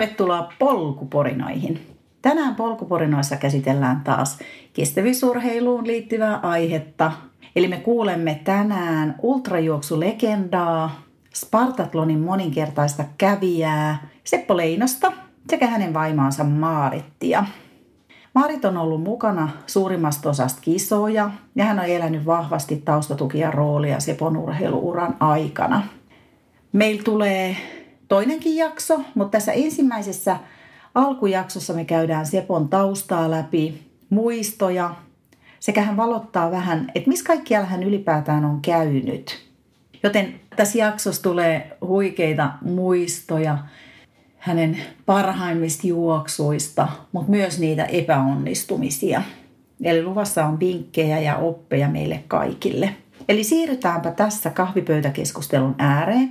Tervetuloa polkuporinoihin. Tänään polkuporinoissa käsitellään taas kestävyysurheiluun liittyvää aihetta. Eli me kuulemme tänään ultrajuoksulegendaa, Spartatlonin moninkertaista kävijää Seppo Leinosta sekä hänen vaimaansa Maarittia. Maarit on ollut mukana suurimmasta osasta kisoja ja hän on elänyt vahvasti taustatukia roolia Sepon urheiluuran aikana. Meillä tulee toinenkin jakso, mutta tässä ensimmäisessä alkujaksossa me käydään Sepon taustaa läpi, muistoja, sekä hän valottaa vähän, että missä kaikkialla hän ylipäätään on käynyt. Joten tässä jaksossa tulee huikeita muistoja hänen parhaimmista juoksuista, mutta myös niitä epäonnistumisia. Eli luvassa on vinkkejä ja oppeja meille kaikille. Eli siirrytäänpä tässä kahvipöytäkeskustelun ääreen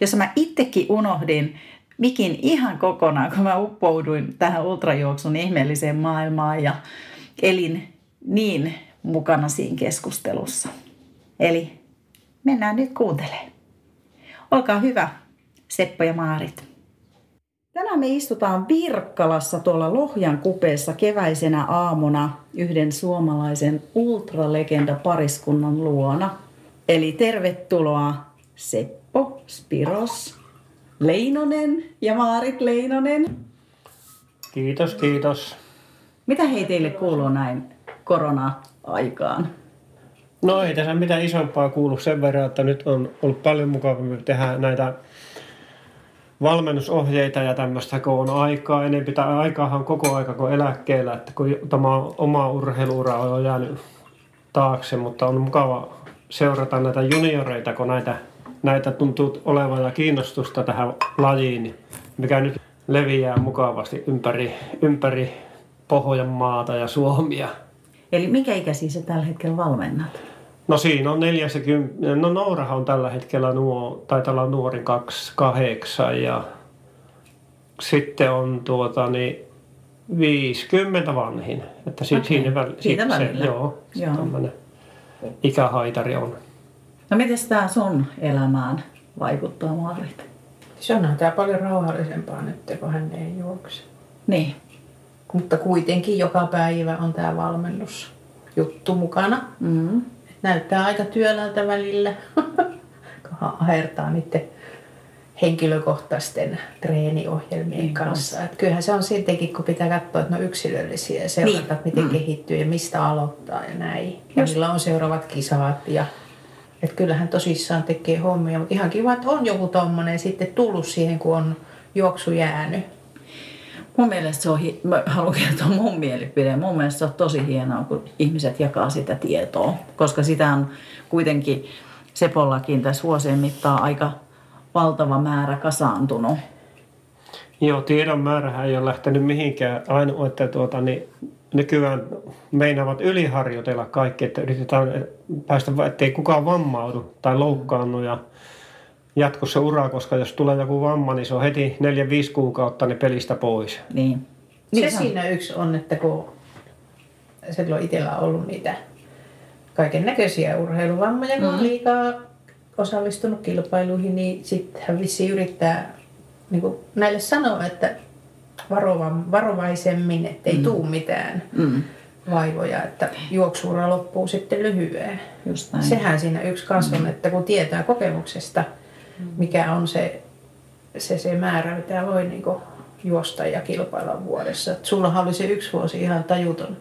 jossa mä itsekin unohdin mikin ihan kokonaan, kun mä uppouduin tähän ultrajuoksun ihmeelliseen maailmaan ja elin niin mukana siinä keskustelussa. Eli mennään nyt kuuntelemaan. Olkaa hyvä, Seppo ja Maarit. Tänään me istutaan Virkkalassa tuolla Lohjan kupeessa keväisenä aamuna yhden suomalaisen ultralegenda pariskunnan luona. Eli tervetuloa Seppo Seppo Spiros Leinonen ja Maarit Leinonen. Kiitos, kiitos. Mitä hei teille kuuluu näin korona-aikaan? No ei tässä mitään isompaa kuulu sen verran, että nyt on ollut paljon mukavammin tehdä näitä valmennusohjeita ja tämmöistä, kun on aikaa enempi, tai aikaahan koko aika kun eläkkeellä, että kun tämä oma urheiluura on jäänyt taakse, mutta on mukava seurata näitä junioreita, kun näitä näitä tuntuu olevan ja kiinnostusta tähän lajiin, mikä nyt leviää mukavasti ympäri, ympäri Pohjanmaata ja Suomia. Eli mikä ikäisiä se tällä hetkellä valmennat? No siinä on 40, no Nourahan on tällä hetkellä nuo, taitaa olla nuori 28 ja sitten on tuota niin 50 vanhin. Että okay. siinä väl, Siitä se, joo, joo. ikähaitari on. No miten tämä sun elämään vaikuttaa Marit? Se onhan tämä paljon rauhallisempaa nyt, kun hän ei juokse. Niin. Mutta kuitenkin joka päivä on tämä valmennusjuttu mukana. Mm. Näyttää aika työlältä välillä, kun ahertaa niiden henkilökohtaisten treeniohjelmien niin, kanssa. Et kyllähän se on sittenkin, kun pitää katsoa, että ne on yksilöllisiä ja seurata, niin. miten mm. kehittyy ja mistä aloittaa ja näin. Ja millä on seuraavat kisat ja että kyllähän tosissaan tekee hommia, mutta ihan kiva, että on joku tommonen sitten tullut siihen, kun on juoksu jäänyt. Mun mielestä se on, mä haluan kertoa mun mielipide, mun mielestä se on tosi hienoa, kun ihmiset jakaa sitä tietoa, koska sitä on kuitenkin Sepollakin tässä vuosien mittaan aika valtava määrä kasaantunut. Joo, tiedon määrähän ei ole lähtenyt mihinkään. Ainoa, että tuota, niin nykyään meinaavat yliharjoitella kaikki, että yritetään päästä, ettei kukaan vammaudu tai loukkaannu ja jatkossa ura, koska jos tulee joku vamma, niin se on heti 4-5 kuukautta ne pelistä pois. Niin. Se niin siinä yksi on, että kun silloin itsellä on ollut niitä kaiken näköisiä urheiluvammoja, kun mm. liikaa osallistunut kilpailuihin, niin sitten hän vissi yrittää niin näille sanoa, että varova, varovaisemmin, ettei mm. tuu mitään mm. vaivoja, että juoksuura loppuu sitten lyhyen. Just näin. Sehän siinä yksi kanssa on, mm. että kun tietää kokemuksesta, mm. mikä on se, se, se määrä, mitä voi niin juosta ja kilpailla vuodessa. Et sulla oli se yksi vuosi ihan tajuton.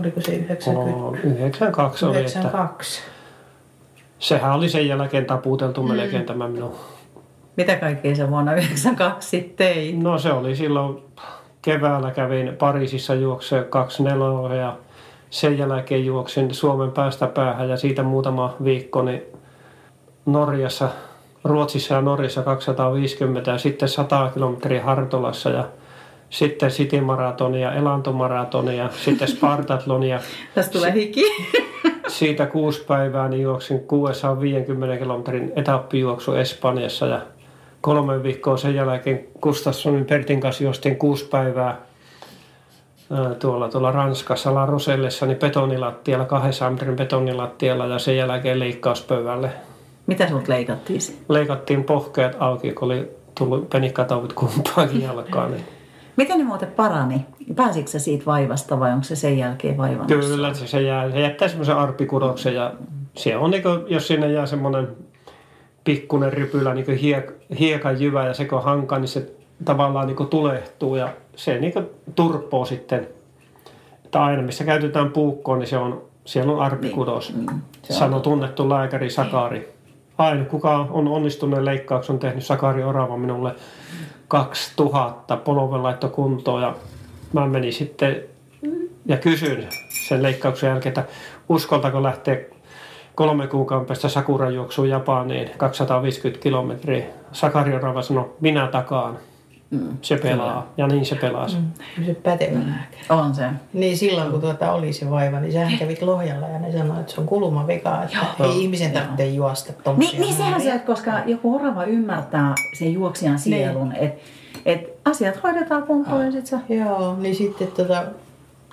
Oliko se 90? Oh, 92 oli. 92. Että sehän oli sen jälkeen taputeltu mm. melkein tämä minun mitä kaikkea se vuonna 1992 teit? No se oli silloin keväällä kävin Pariisissa juokseen 24 ja sen jälkeen juoksin Suomen päästä päähän ja siitä muutama viikko niin Norjassa, Ruotsissa ja Norjassa 250 ja sitten 100 kilometriä Hartolassa ja sitten City Maratonia, Elantomaratonia, sitten Spartatlonia. Tästä tulee hiki. Siitä kuusi päivää niin juoksin 650 kilometrin etappijuoksu Espanjassa ja kolme viikkoa sen jälkeen Gustafssonin Pertin kanssa juostiin kuusi päivää tuolla, tuolla Ranskassa La Rosellessa niin betonilattialla, 200 metrin betonilattialla ja sen jälkeen leikkauspöydälle. Mitä sinut leikattiin? Leikattiin pohkeet auki, kun oli tullut penikkatauvit kumpaakin jalkaan. Niin. Miten ne muuten parani? Pääsitkö sä siitä vaivasta vai onko se sen jälkeen vaivannut? Kyllä, se, se, jää, se jättää semmoisen arppikudoksen ja se on niin kuin, jos sinne jää semmoinen pikkunen rypylä niin hiek, hiekan jyvä ja seko hanka, niin se tavallaan niin tulehtuu ja se niin turpoo sitten. Että aina missä käytetään puukkoa, niin se on, siellä on arpikudos. Niin, mm, Sano tunnettu lääkäri Sakari. Aina kuka on onnistuneen leikkauksen tehnyt Sakari Orava minulle 2000 polven laitto kuntoon ja mä menin sitten ja kysyin sen leikkauksen jälkeen, että uskaltako lähteä kolme kuukauden päästä Sakuran juoksuun Japaniin 250 kilometriä. Sakari Orava sanoi, minä takaan. Mm, se pelaa. Kyllä. Ja niin se pelaa. Mm. Se pätevä mm. On se. Niin silloin kun tuota oli se vaiva, niin sähän kävit Lohjalla ja ne sanoi, että se on kulmavika, että Joo. ei ihmisen tarvitse juosta Niin, niin sehän se, koska joku orava ymmärtää sen juoksijan niin. sielun, niin. että et asiat hoidetaan kuntoon ja sit sä... Joo, niin sitten tota,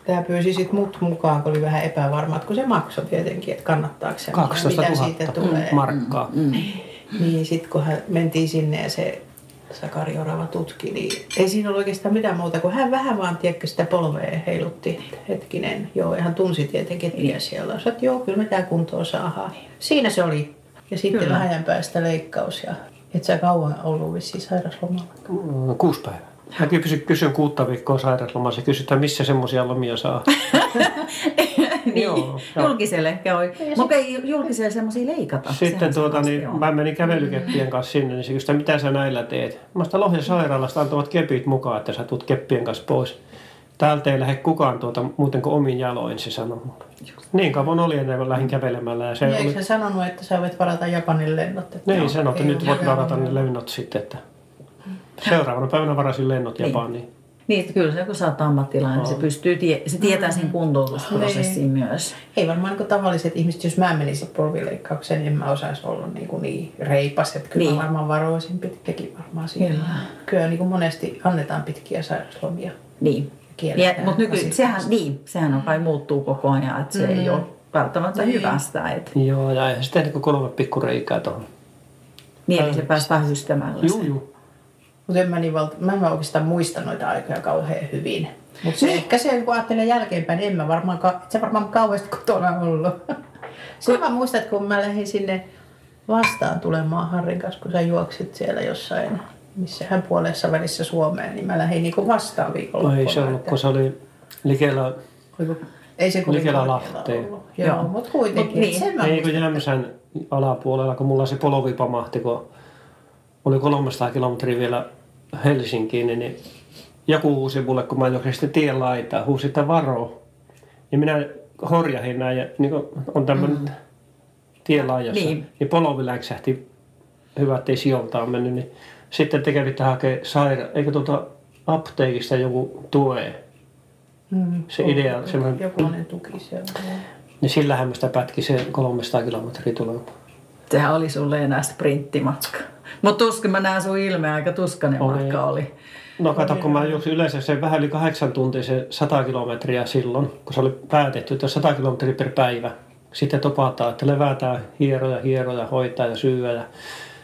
Tämä pyysi sitten mut mukaan, kun oli vähän epävarma, kun se maksoi tietenkin, että kannattaako se, 12 mitä 000 siitä tulee. markkaa. Mm, mm. Niin sitten kun hän mentiin sinne ja se Sakari Orava tutki, niin ei siinä ollut oikeastaan mitään muuta kuin hän vähän vaan tiedätkö sitä polvea heilutti hetkinen. Joo, ja hän tunsi tietenkin, että niin. siellä on. Joo, kyllä me tämä kuntoon saadaan. Siinä se oli. Ja sitten kyllä. vähän päästä leikkaus ja et sä kauan ollut vissiin sairaslomalla? Mm, kuusi päivää. Mäkin kysyn, kysyn kuutta viikkoa sairauslomassa ja kysytään, missä semmoisia lomia saa. niin, Joo, julkiselle käy. Mutta ei julkiselle semmoisia leikata. Sitten tuota, niin, mä menin kävelykeppien kanssa sinne, niin se kysyi, mitä sä näillä teet? Mä sitä Lohjan sairaalasta antavat kepit mukaan, että sä tulet keppien kanssa pois. Täältä ei lähde kukaan tuota, muuten kuin omin jaloin, se sanoi. Niin kauan oli ennen kuin lähdin kävelemällä. Ja se niin, oli... Eikö se sanonut, että sä voit varata Japanin lennot? Että niin, sanoi, että nyt voit varata ne lennot sitten. Että seuraavana päivänä varasin lennot niin. Japaniin. Niin, että kyllä se kun sä oot ammattilainen, niin se, pystyy tie- se tietää sen kuntoutusprosessin niin. myös. Ei varmaan niin tavalliset ihmiset, jos mä menisin polvileikkaukseen, niin en mä osaisi olla niin, kuin niin reipas. Että kyllä niin. varmaan varoisin pitkäkin varmaan siihen. Kyllä, kyllä niin kuin monesti annetaan pitkiä sairauslomia. Niin. Ja, mutta nyky, sehän, niin, sehän on kai muuttuu koko ajan, että se mm. ei ole välttämättä niin. hyvästä. Että... Joo, ja eihän sitten niin kolme pikkureikää tuohon. Niin, eli se päästään hystämällä. Joo, joo. Mutta en mä, niin valta, mä en oikeastaan muista noita aikoja kauhean hyvin. Mutta se niin. ehkä se, kun ajattelen jälkeenpäin, niin en mä varmaan, se varmaan kauheasti kotona ollut. Se mä muistan, että kun mä lähdin sinne vastaan tulemaan Harrin kanssa, kun sä juoksit siellä jossain, missä hän puolessa välissä Suomeen, niin mä lähdin niinku vastaan viikolla. Ei se ollut, kun se oli likellä, ei se likellä Lahteen. Joo, Joo. mutta kuitenkin. Mut niin. Sen mä ei kun Jämsän alapuolella, kun mulla se polovi pamahti, kun oli 300 kilometriä vielä Helsinkiin, niin joku huusi mulle, kun mä juoksin sitten tien laitaa, huusi, että varo. Ja minä horjahin näin, ja niin on tämmöinen mm. tien laajassa, niin. niin polovi läksähti, hyvä, ettei sijoiltaan mennyt, niin sitten te kävitte hakea saira, eikö tuota apteekista joku tue? Mm, se idea, semmoinen... Jokunen tuki siellä. Niin sillähän mä sitä pätki se 300 kilometriä tulee. Sehän oli sulle enää sprinttimatka. Mutta tuskin mä näen sun ilmeä, aika tuskainen oli. matka oli. No kato, kun mä juoksin yleensä se vähän yli kahdeksan tuntia se 100 kilometriä silloin, kun se oli päätetty, että 100 kilometriä per päivä. Sitten topataan, että levätään hieroja, hieroja, hoitaa ja syyä ja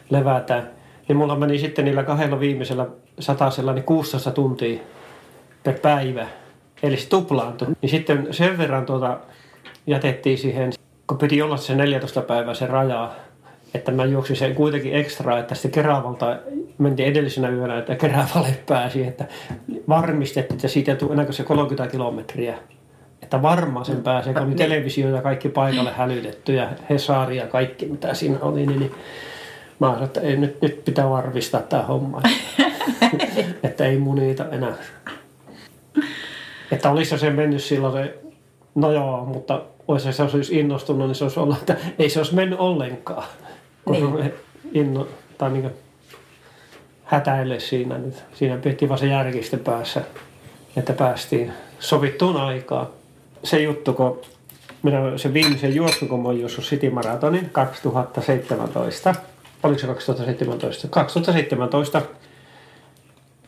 levätään. Niin mulla meni sitten niillä kahdella viimeisellä satasella niin 16 tuntia per päivä. Eli se tuplaantui. Niin sitten sen verran tuota jätettiin siihen, kun piti olla se 14 päivää se raja, että mä juoksin sen kuitenkin ekstra, että sitten Keravalta mentiin edellisenä yönä, että Keravalle pääsi, että varmistettiin, että siitä ei tule enää se 30 kilometriä. Että varmaan sen pääsee, kun oli televisio ja kaikki paikalle hälytetty ja Hesari ja kaikki mitä siinä oli, niin, niin mä sanoin, että ei, nyt, nyt pitää varmistaa tämä homma. että ei munita enää. Että olisi se mennyt silloin se, no joo, mutta olisi se olisi innostunut, niin se olisi ollut, että ei se olisi mennyt ollenkaan kun niin. inno, tai niin hätäille siinä. Nyt. Siinä pidettiin vaan se järkistä päässä, että päästiin sovittuun aikaan. Se juttu, kun minä se viimeisen juoksun, kun mä oon juossut City Marathonin 2017. Oliko se 2017? 2017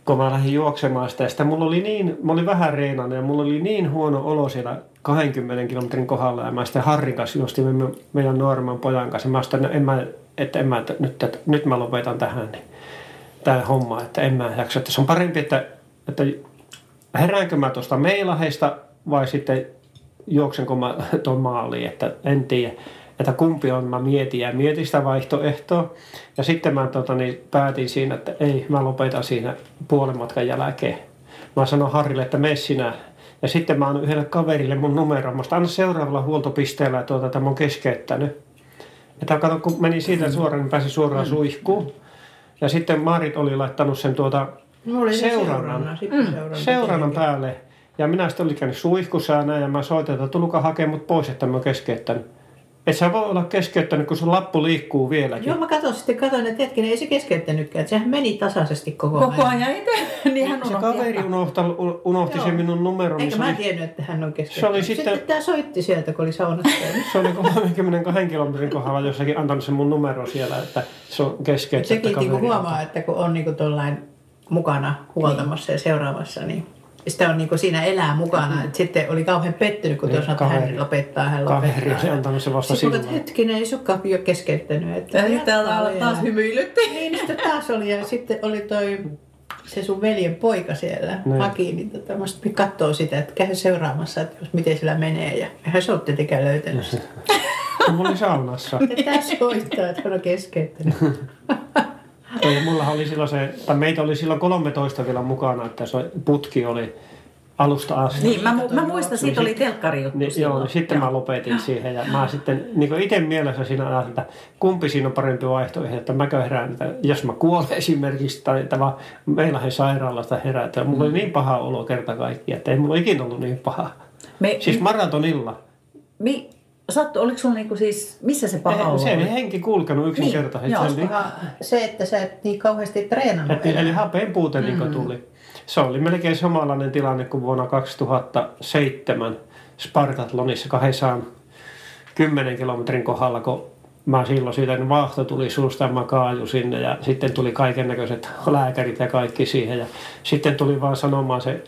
kun mä lähdin juoksemaan sitä. Sitä mulla oli niin, mä olin vähän reenannut ja mulla oli niin huono olo siellä 20 kilometrin kohdalla. Ja mä sitten Harrin kanssa juostin meidän nuoremman pojan kanssa. Mä että en mä että en mä, nyt, nyt mä lopetan tähän. Niin tämä homma, että en mä jaksa. Että se on parempi, että, että heräänkö mä tuosta Meilahesta vai sitten juoksenko mä tuon maaliin, että en tiedä että kumpi on, mä mietin ja mietin sitä vaihtoehtoa. Ja sitten mä tota, niin, päätin siinä, että ei, mä lopetan siinä puolen matkan jälkeen. Mä sanoin Harrille, että mene sinä. Ja sitten mä annan yhdelle kaverille mun numeron. Mä anna seuraavalla huoltopisteellä, tuota, että mä oon keskeyttänyt. Että kato, kun meni siitä suoraan, niin pääsi suoraan mm. suihkuun. Ja sitten Marit oli laittanut sen tuota Mulla oli se seurannan, seurana, mm. seurannan päälle. Ja minä sitten olin käynyt suihkussa ja näin, ja mä soitin, että tulkaa hakemaan mut pois, että mä oon keskeyttänyt. Et sä voi olla keskeyttänyt, kun sun lappu liikkuu vieläkin. Joo, mä katson sitten, katson, että hetkinen, ei se keskeyttänytkään. Että sehän meni tasaisesti koko ajan. Koko ajan itse, niin hän Se unohti. kaveri unohti, unohti Joo. sen minun numeron. Eikä niin se, mä oli, tiennyt, että hän on Se keskeyttänyt. oli sitten... sitten- tää soitti sieltä, kun oli saunassa se oli 32 kilometrin kohdalla jossakin antanut sen mun numero siellä, että se on keskeytetty Sekin niinku huomaa, että kun on niinku tollain mukana huoltamassa ja seuraamassa, niin sitä on niinku siinä elää mukana. Et sitten oli kauhean pettynyt, kun Niin, tuossa että hän kaveri- lopettaa, hän lopettaa. Kaveri antanut se vasta Sitten silloin. että hetkinen, ei olekaan jo keskeyttänyt. Että Ja nyt täällä vielä. taas hymyilytti. Niin, nyt taas oli. Ja sitten oli toi se sun veljen poika siellä, Niin. Aki, niin tota, mä sitten katsoo sitä, että käy seuraamassa, että jos miten sillä menee. Ja eihän se ole tietenkään löytänyt sitä. Mä olin saunassa. Ja tää soittaa, että hän on keskeyttänyt. Ei, mulla oli silloin se, tai meitä oli silloin 13 vielä mukana, että se putki oli alusta asti. Niin, mä, mu- mä muistan, siitä oli telkkari juttu Niin, joo, niin sitten mä lopetin siihen ja mä sitten niin itse mielessä siinä ajattelin, että kumpi siinä on parempi vaihtoehto, että mäkö herään, että jos mä kuolen esimerkiksi tai että meillä he sairaalasta herätä. Mulla oli niin paha olo kerta kaikkiaan, että ei mulla ikinä ollut niin paha. Me, Siis maratonilla. mi, sattu, oliko sulla niinku siis, missä se paha se oli? ei henki kulkenut yksinkertaisesti. Niin, se, Koska se, että sä et niin kauheasti treenannut että, enää. eli hapen puute niin tuli. Se oli melkein samanlainen tilanne kuin vuonna 2007 Spartatlonissa 210 kilometrin kohdalla, kun mä silloin siitä niin vaahto tuli suusta ja mä kaaju sinne ja sitten tuli kaiken näköiset lääkärit ja kaikki siihen ja sitten tuli vaan sanomaan se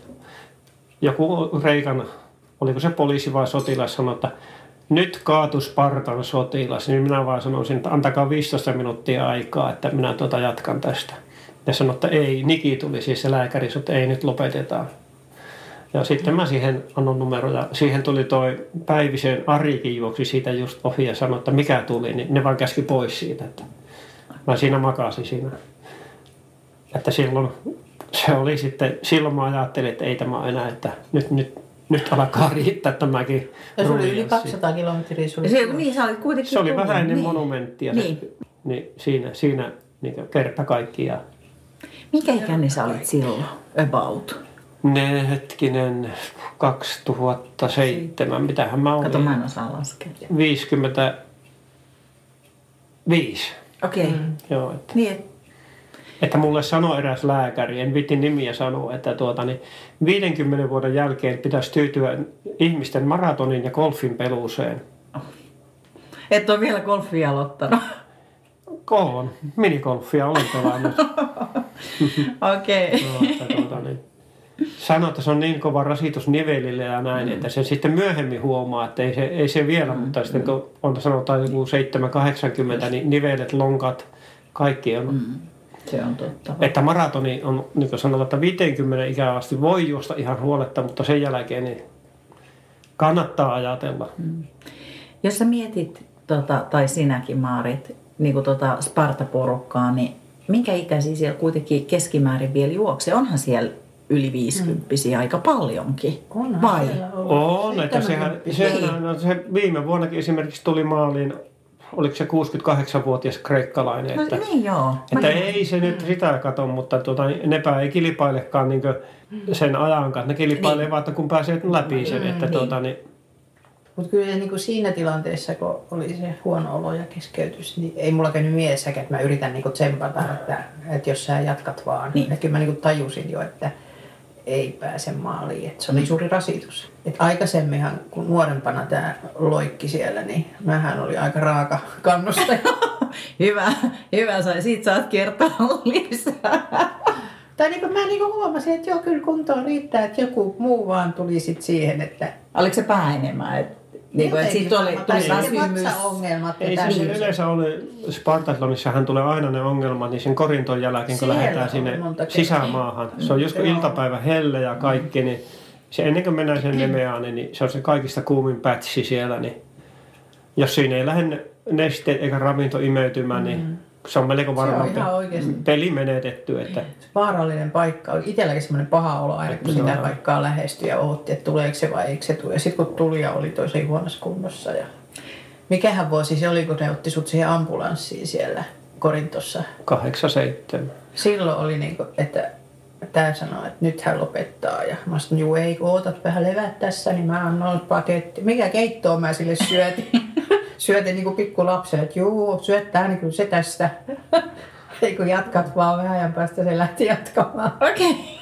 joku Reikan, oliko se poliisi vai sotilas sanoi, että nyt kaatu Spartan sotilas, niin minä vaan sanoisin, että antakaa 15 minuuttia aikaa, että minä tuota jatkan tästä. Ja sanoi, että ei, Niki tuli siis se lääkäri, sanoi, että ei nyt lopetetaan. Ja sitten mä siihen annon numero ja siihen tuli toi Päivisen Arikin juoksi siitä just ohi ja sanoi, että mikä tuli, niin ne vaan käski pois siitä. Että mä siinä makasin siinä. Että silloin se oli sitten, silloin mä ajattelin, että ei tämä enää, että nyt, nyt, nyt alkaa riittää tämäkin Ja sulla oli yli ruljanssi. 200 kilometriä. Sulla Se, niin, sä olit kuitenkin Se oli tullut, vähän ennen niin. monumenttia. Se, Niin. niin siinä, siinä niin kerta kaikkiaan. Minkä ikäinen sä olit silloin? About. Ne hetkinen 2007, mitähän mä olin? Kato, mä en osaa laskea. 55. Okei. Okay. Mm. Joo, että, Niin, et- että mulle sanoi eräs lääkäri, en vitti nimiä sanoa, että tuota, niin 50 vuoden jälkeen pitäisi tyytyä ihmisten maratonin ja golfin peluuseen. et ole vielä golfia aloittanut. Koon, minigolfia olen pelannut. Okei. Okay. Tuota, niin, sano, että se on niin kova rasitus nivelille ja näin, mm. että sen sitten myöhemmin huomaa, että ei se, ei se vielä, mm. mutta sitten kun on sanotaan joku 7-80, niin nivelet, lonkat, kaikki on. Mm. Se on totta. Että maratoni on, niin kuin sanotaan, että 50 ikään asti voi juosta ihan huoletta, mutta sen jälkeen niin kannattaa ajatella. Mm. Jos sä mietit, tota, tai sinäkin Maarit, niin kuin tota Sparta-porukkaa, niin minkä ikäisiä siellä kuitenkin keskimäärin vielä juoksee? Onhan siellä yli 50 mm. aika paljonkin. Onhan Vai? On, että sehän, 70. sehän on, se viime vuonnakin esimerkiksi tuli maaliin, oliko se 68-vuottes kreikkalainen, No että niin joo. Että Mä- ei se nyt sitä kato, mutta tuota, nepä ei kilpailekaan niin sen ajan kanssa. Ne kilpailee niin. vaan, että kun pääsee läpi sen. Että niin. tuota, niin, Mutta kyllä niin kuin siinä tilanteessa, kun oli se huono olo ja keskeytys, niin ei mulla käynyt mielessäkään, että mä yritän niin kuin tsempata, että, että jos sä jatkat vaan. Niin. Ja kyllä mä niin kuin tajusin jo, että ei pääse maaliin. Että se oli suuri rasitus. Et aikaisemminhan, kun nuorempana tämä loikki siellä, niin mähän oli aika raaka kannustaja. Hyvä, hyvä. Sai. Siitä saat kertoa lisää. tai niin mä niin huomasin, että joo, kyllä kuntoon riittää, että joku muu vaan tuli sit siihen, että Oliko se pää enemmän? Et, Niin kuin, että siitä oli, tuli sitten väsymys. Ei se tämmöiset. yleensä ole, Spartatlonissahan tulee aina ne ongelmat, niin sen korinton jälkeen, kun Siellä lähdetään sinne sisämaahan. Se on just kun iltapäivä helle ja kaikki, niin se ennen kuin mennään sen Nemeaan, niin se on se kaikista kuumin pätsi siellä. Niin jos siinä ei lähde nesteet eikä ravinto imeytymään, niin se on melko Mm. Se on varmaan peli menetetty. Että vaarallinen paikka. Itselläkin semmoinen paha olo aina, kun sitä paikkaa lähestyi ja ootti, että tuleeko se vai eikö se tule. Ja sitten kun tuli ja oli tosi huonossa kunnossa. Ja... Mikähän vuosi se oli, kun ne otti sut siihen ambulanssiin siellä Korintossa? kahdeksan, seitsemän. Silloin oli niin kuin, että tämä sanoo, että nyt hän lopettaa. Ja mä sanoin, juu ei, kun ootat vähän levät tässä, niin mä annoin paketti. Mikä keittoa mä sille syötin? syötin niin kuin pikku lapselle, että juu, syöttää niin kuin se tästä. ei kun jatkat vaan vähän ajan päästä se lähti jatkamaan. Okei.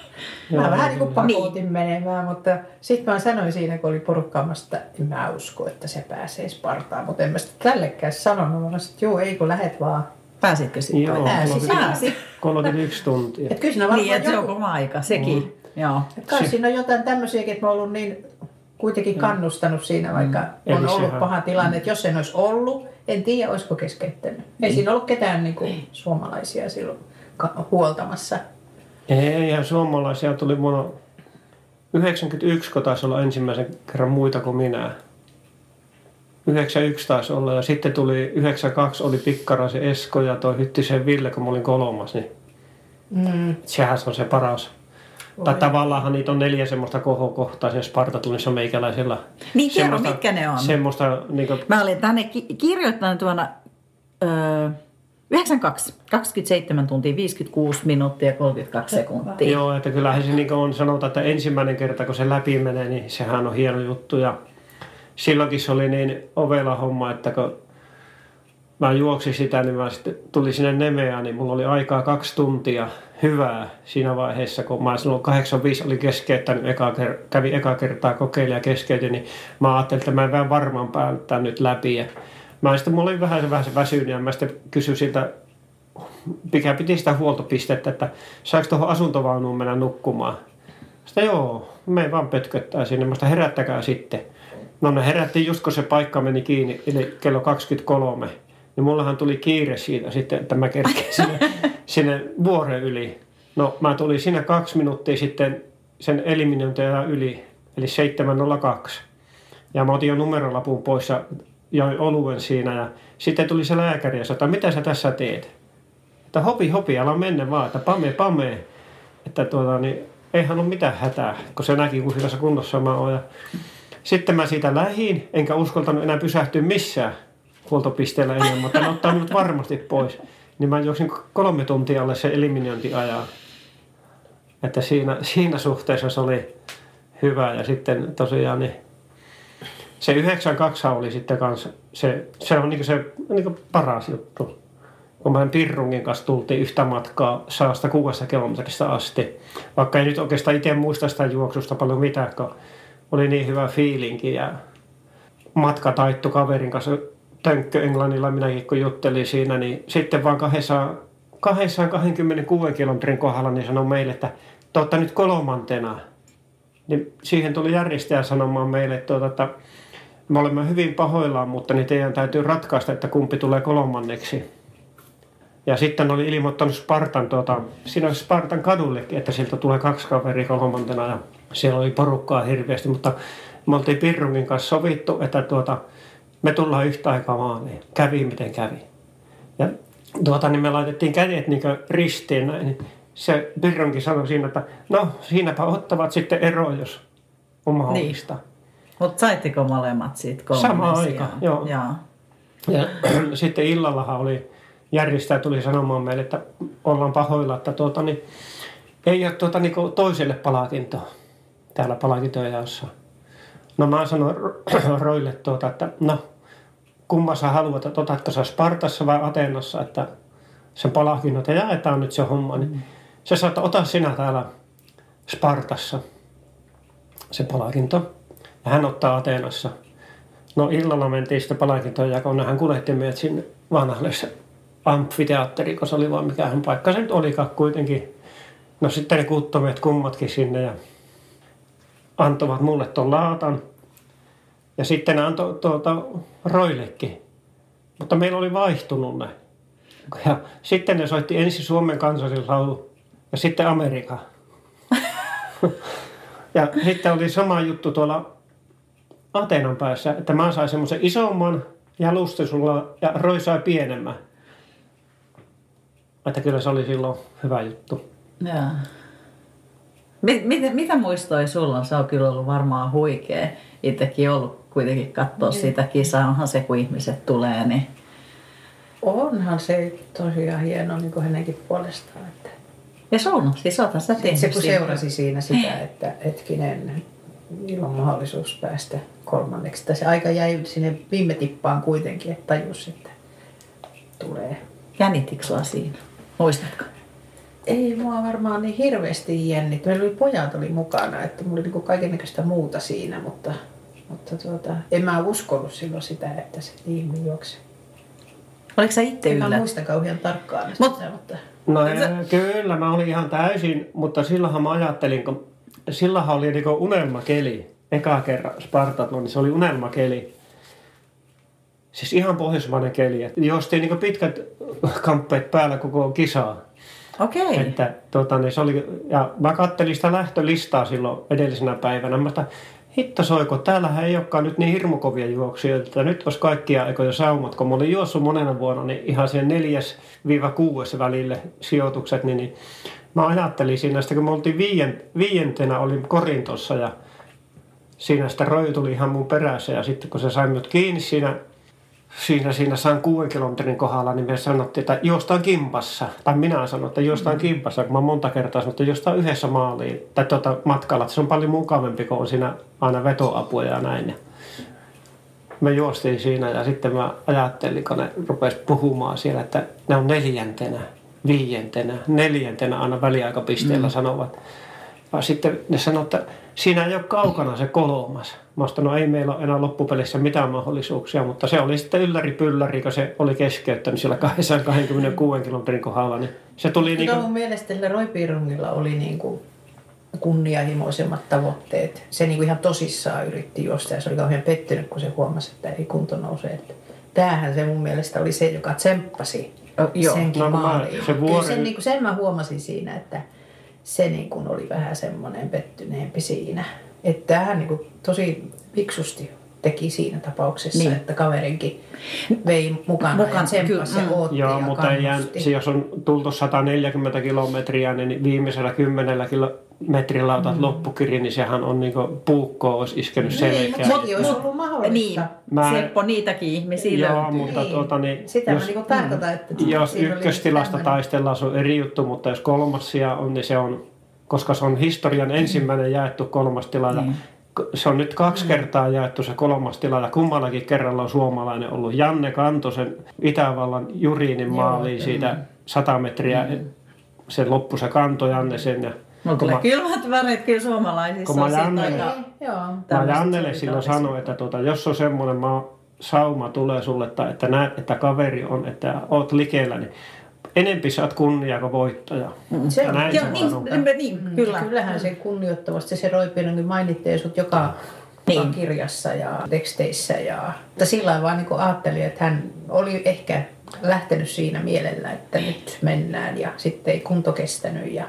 Mä Joo, vähän niin kuin kyllä. pakotin menemään, mutta sitten mä sanoin siinä, kun oli porukkaamassa, että en mä usko, että se pääsee Spartaan. Mutta en mä sitä tällekään sanonut. Mä sanoin, että juu, ei kun lähet vaan. Pääsitkö sitten? Joo, Pääsi, 30 pääsi. 31 tuntia. Että kyllä siinä varmaan Niin, että se on joku, koko aika, sekin. Mm. Joo. kai siinä on jotain tämmöisiäkin, että mä oon ollut niin kuitenkin kannustanut siinä, vaikka Eli on ollut sehän- paha tilanne. Että jos en olisi ollut, en tiedä, olisiko keskeyttänyt. Ei siinä ollut ketään niin kuin suomalaisia silloin huoltamassa. Eihän suomalaisia tuli vuonna 91, kun taisi olla ensimmäisen kerran muita kuin minä. 91 taisi olla ja sitten tuli 92 oli Pikkaraisen Esko ja toi Hyttisen Ville, kun mä olin kolmas, niin Mm. sehän se on se paras. Tai tavallaanhan niitä on neljä semmoista kohokohtaa sen Spartatunnissa meikäläisellä. Niin, kerro, mitkä ne on? Semmoista niin kuin, Mä olin tänne ki- kirjoittanut tuona öö, 92, 27 tuntia, 56 minuuttia ja 32 sekuntia. Joo, että kyllähän se niin on sanotaan, että ensimmäinen kerta kun se läpi menee, niin sehän on hieno juttu. Ja silloinkin se oli niin ovela homma, että kun mä juoksin sitä, niin mä sitten tuli sinne Nemeään, niin mulla oli aikaa kaksi tuntia hyvää siinä vaiheessa, kun mä silloin 85 oli keskeyttänyt, eka, ker- kävin eka kertaa kokeilin ja keskeytin, niin mä ajattelin, että mä en vähän varmaan päättää nyt läpi. Ja mä sitten, mulla oli vähän, vähän se väsynyt ja mä sitten kysyin siltä mikä piti sitä huoltopistettä, että saako tuohon asuntovaunuun mennä nukkumaan. Sitten joo, me vaan pötköttää sinne, mä sitä herättäkää sitten. No ne herättiin just kun se paikka meni kiinni, eli kello 23. Niin mullahan tuli kiire siitä sitten, että mä kerkesin sinne, sinne vuoren yli. No mä tulin siinä kaksi minuuttia sitten sen eliminointia yli, eli 702. Ja mä otin jo numerolapun pois ja join oluen siinä. Ja sitten tuli se lääkäri ja sanoi, että mitä sä tässä teet? Että hopi, hopi, älä mennä vaan, että pame, pame. Että tuota, niin, eihän ole mitään hätää, kun se näki, kun hyvässä kunnossa mä oon. Ja sitten mä siitä lähin, enkä uskaltanut enää pysähtyä missään huoltopisteellä enää, mutta ne ottaa minut varmasti pois. Niin mä juoksin kolme tuntia alle se eliminointiajan. Että siinä, siinä suhteessa se oli hyvä. Ja sitten tosiaan niin se 92 oli sitten kanssa, se, se on niin se niin paras juttu. Kun mä Pirrungin kanssa tultiin yhtä matkaa saasta kuudesta kilometristä asti. Vaikka ei nyt oikeastaan itse muista sitä juoksusta paljon mitään, kun oli niin hyvä fiilinki ja matka taittu kaverin kanssa Tönkkö Englannilla minäkin kun juttelin siinä, niin sitten vaan 200, 226 kilometrin kohdalla niin sanoi meille, että te olette nyt kolmantena. Niin siihen tuli järjestäjä sanomaan meille, että, tuota, että me olemme hyvin pahoillaan, mutta niin teidän täytyy ratkaista, että kumpi tulee kolmanneksi. Ja sitten oli ilmoittanut Spartan, tuota, siinä oli Spartan kadullekin, että sieltä tulee kaksi kaveria kolmantena ja siellä oli porukkaa hirveästi, mutta me oltiin Pirrungin kanssa sovittu, että tuota, me tullaan yhtä aikaa maaliin. Kävi miten kävi. Ja tuota, niin me laitettiin kädet niin ristiin näin, niin se Pirronkin sanoi siinä, että no siinäpä ottavat sitten ero, jos on mahdollista. Niin. Mutta saitteko molemmat siitä kolmannen Sama aika, joo. joo. Ja sitten illallahan oli, järjestäjä tuli sanomaan meille, että ollaan pahoilla, että tuota, niin, ei ole tuota, niin toiselle palkintoa täällä palkintojen jaossa. No mä sanoin Roille tuota, että no kumma sä haluat, että otatko sä Spartassa vai Ateenassa, että sen palkinnot ja jaetaan nyt se homma. Niin se sanoi, että ota sinä täällä Spartassa se palkinto. Ja hän ottaa Ateenassa. No illalla mentiin sitten palkintojen jakoon. No hän kuljetti meidät sinne vanhalle se amfiteatteri, kun se oli vaan mikähän paikka se nyt olikaan kuitenkin. No sitten ne kuttomet kummatkin sinne ja antoivat mulle tuon laatan. Ja sitten antoi tuota, roillekin. Mutta meillä oli vaihtunut ne. Ja sitten ne soitti ensin Suomen kansallislaulu ja sitten Amerikan. ja sitten oli sama juttu tuolla Atenan päässä, että mä sain semmoisen isomman jalustesulla ja Roy sai pienemmän. Että kyllä se oli silloin hyvä juttu. Joo. Mit, mit, mitä muistoja sulla on? Se on kyllä ollut varmaan huikea. Itsekin ollut kuitenkin katsoa Niin. sitä kisaa. Onhan se, kun ihmiset tulee, niin Onhan se tosiaan hieno niin kuin hänenkin puolestaan. Että Ja sun, siis oothan sä tehnyt se kun siinä. seurasi siinä sitä, että hetkinen, niillä on mahdollisuus päästä kolmanneksi. Tai se aika jäi sinne viime tippaan kuitenkin, että tajus, että tulee. Jännittikö sua siinä? Muistatko? Ei mua varmaan niin hirveästi jännit. Meillä oli pojat oli mukana, että mulla oli niin kaikenlaista muuta siinä, mutta, mutta tuota, en mä uskonut silloin sitä, että se niin juoksi. Oliko sä itse En mä yllä? muista kauhean tarkkaan Mut- sitä, mutta No kyllä, mä olin ihan täysin, mutta silloinhan mä ajattelin, kun silloinhan oli niinku unelmakeli. Eka kerran Spartathlon, niin se oli unelmakeli. Siis ihan pohjoismainen keli. että Juostiin niinku pitkät kamppeet päällä koko kisaa. Okei. Että, tota, niin se oli, ja mä kattelin sitä lähtölistaa silloin edellisenä päivänä. Sitä, hitto soiko, täällähän ei olekaan nyt niin hirmukovia juoksijoita, että nyt olisi kaikkia aikoja saumat. Kun mä olin juossut monena vuonna, niin ihan siihen neljäs viiva kuudes välille sijoitukset, niin, niin mä ajattelin siinä, sitten kun me oltiin viien, viientenä, olin Korintossa ja siinä sitä Roy tuli ihan mun perässä ja sitten kun se sai minut kiinni siinä siinä, siinä saan kuuden kilometrin kohdalla, niin me sanottiin, että juostaan kimpassa. Tai minä sanoin, että juostaan kimpassa, kun mä monta kertaa sanoin, että juostaan yhdessä maaliin. Tai tuota matkalla, että se on paljon mukavampi, kun on siinä aina vetoapua ja näin. Ja me juostiin siinä ja sitten mä ajattelin, kun ne rupesi puhumaan siellä, että ne on neljäntenä, viientenä, neljäntenä aina väliaikapisteellä mm. sanovat. Ja sitten ne sanoivat, että siinä ei ole kaukana se kolmas. Mä sanoin, no ei meillä ole enää loppupelissä mitään mahdollisuuksia, mutta se oli sitten ylläri pylläri, kun se oli keskeyttänyt siellä 226 kilometrin kohdalla. Niin se tuli niin Kyllä kuin, mun mielestä sillä Roy Pirungilla oli niin kuin kunnianhimoisemmat tavoitteet. Se niin kuin ihan tosissaan yritti juosta ja se oli kauhean pettynyt, kun se huomasi, että ei kunto nouse. Että tämähän se mun mielestä oli se, joka tsemppasi joo. senkin No, maaliin. se Kyllä vuori- sen, niin kuin, sen mä huomasin siinä, että se niin kuin oli vähän semmoinen pettyneempi siinä. Että tämähän niin kuin tosi fiksusti teki siinä tapauksessa, Niin. että kaverinkin vei mukana Mukaan, ja kyllä, ja mm. ootti Joo, ja mutta ei jää, kannusti. se, jos on tultu 140 kilometriä, niin viimeisellä 10 kilometrillä otat mm. loppukiri, niin sehän on niin kuin puukko olisi iskenyt Niin, selkään. mutta olisi ollut mahdollista. Niin, Mä- Seppo, niitäkin ihmisiä Joo, löytyy. mutta Niin. tuota, niin, Sitä jos, mä niinku tarkoitan, että jos siinä oli ykköstilasta taistellaan, se on eri juttu, mutta jos kolmas sija on, niin se on, koska se on historian ensimmäinen jaettu kolmas tila, ja Niin. se on nyt kaksi kertaa jaettu se kolmas tila, ja kummallakin kerralla on suomalainen ollut. Janne kantoi sen Itävallan Juriinin maaliin siitä 100 metriä, se loppu se kanto Janne sen, ja Kun tulee mä- kylmät väreet kyllä suomalaisissa. Kun mä on siitä Jannelle- aika- joo. Mä Jannelle silloin sanoin, että tuota, jos on semmoinen maa, sauma tulee sulle, että, että näet, että kaveri on, että oot likellä, niin enempi saat kunnia kuin voittaja. Se Ja näin Joo, se niin, niin, niin, Mm, kyllä. Kyllähän se kunnioittavasti se Roipinenkin mainitsee sut joka Niin. kirjassa ja teksteissä. Ja, mutta sillä vaan niin ajattelin, että hän oli ehkä lähtenyt siinä mielellä, että nyt mennään ja sitten ei kunto kestänyt ja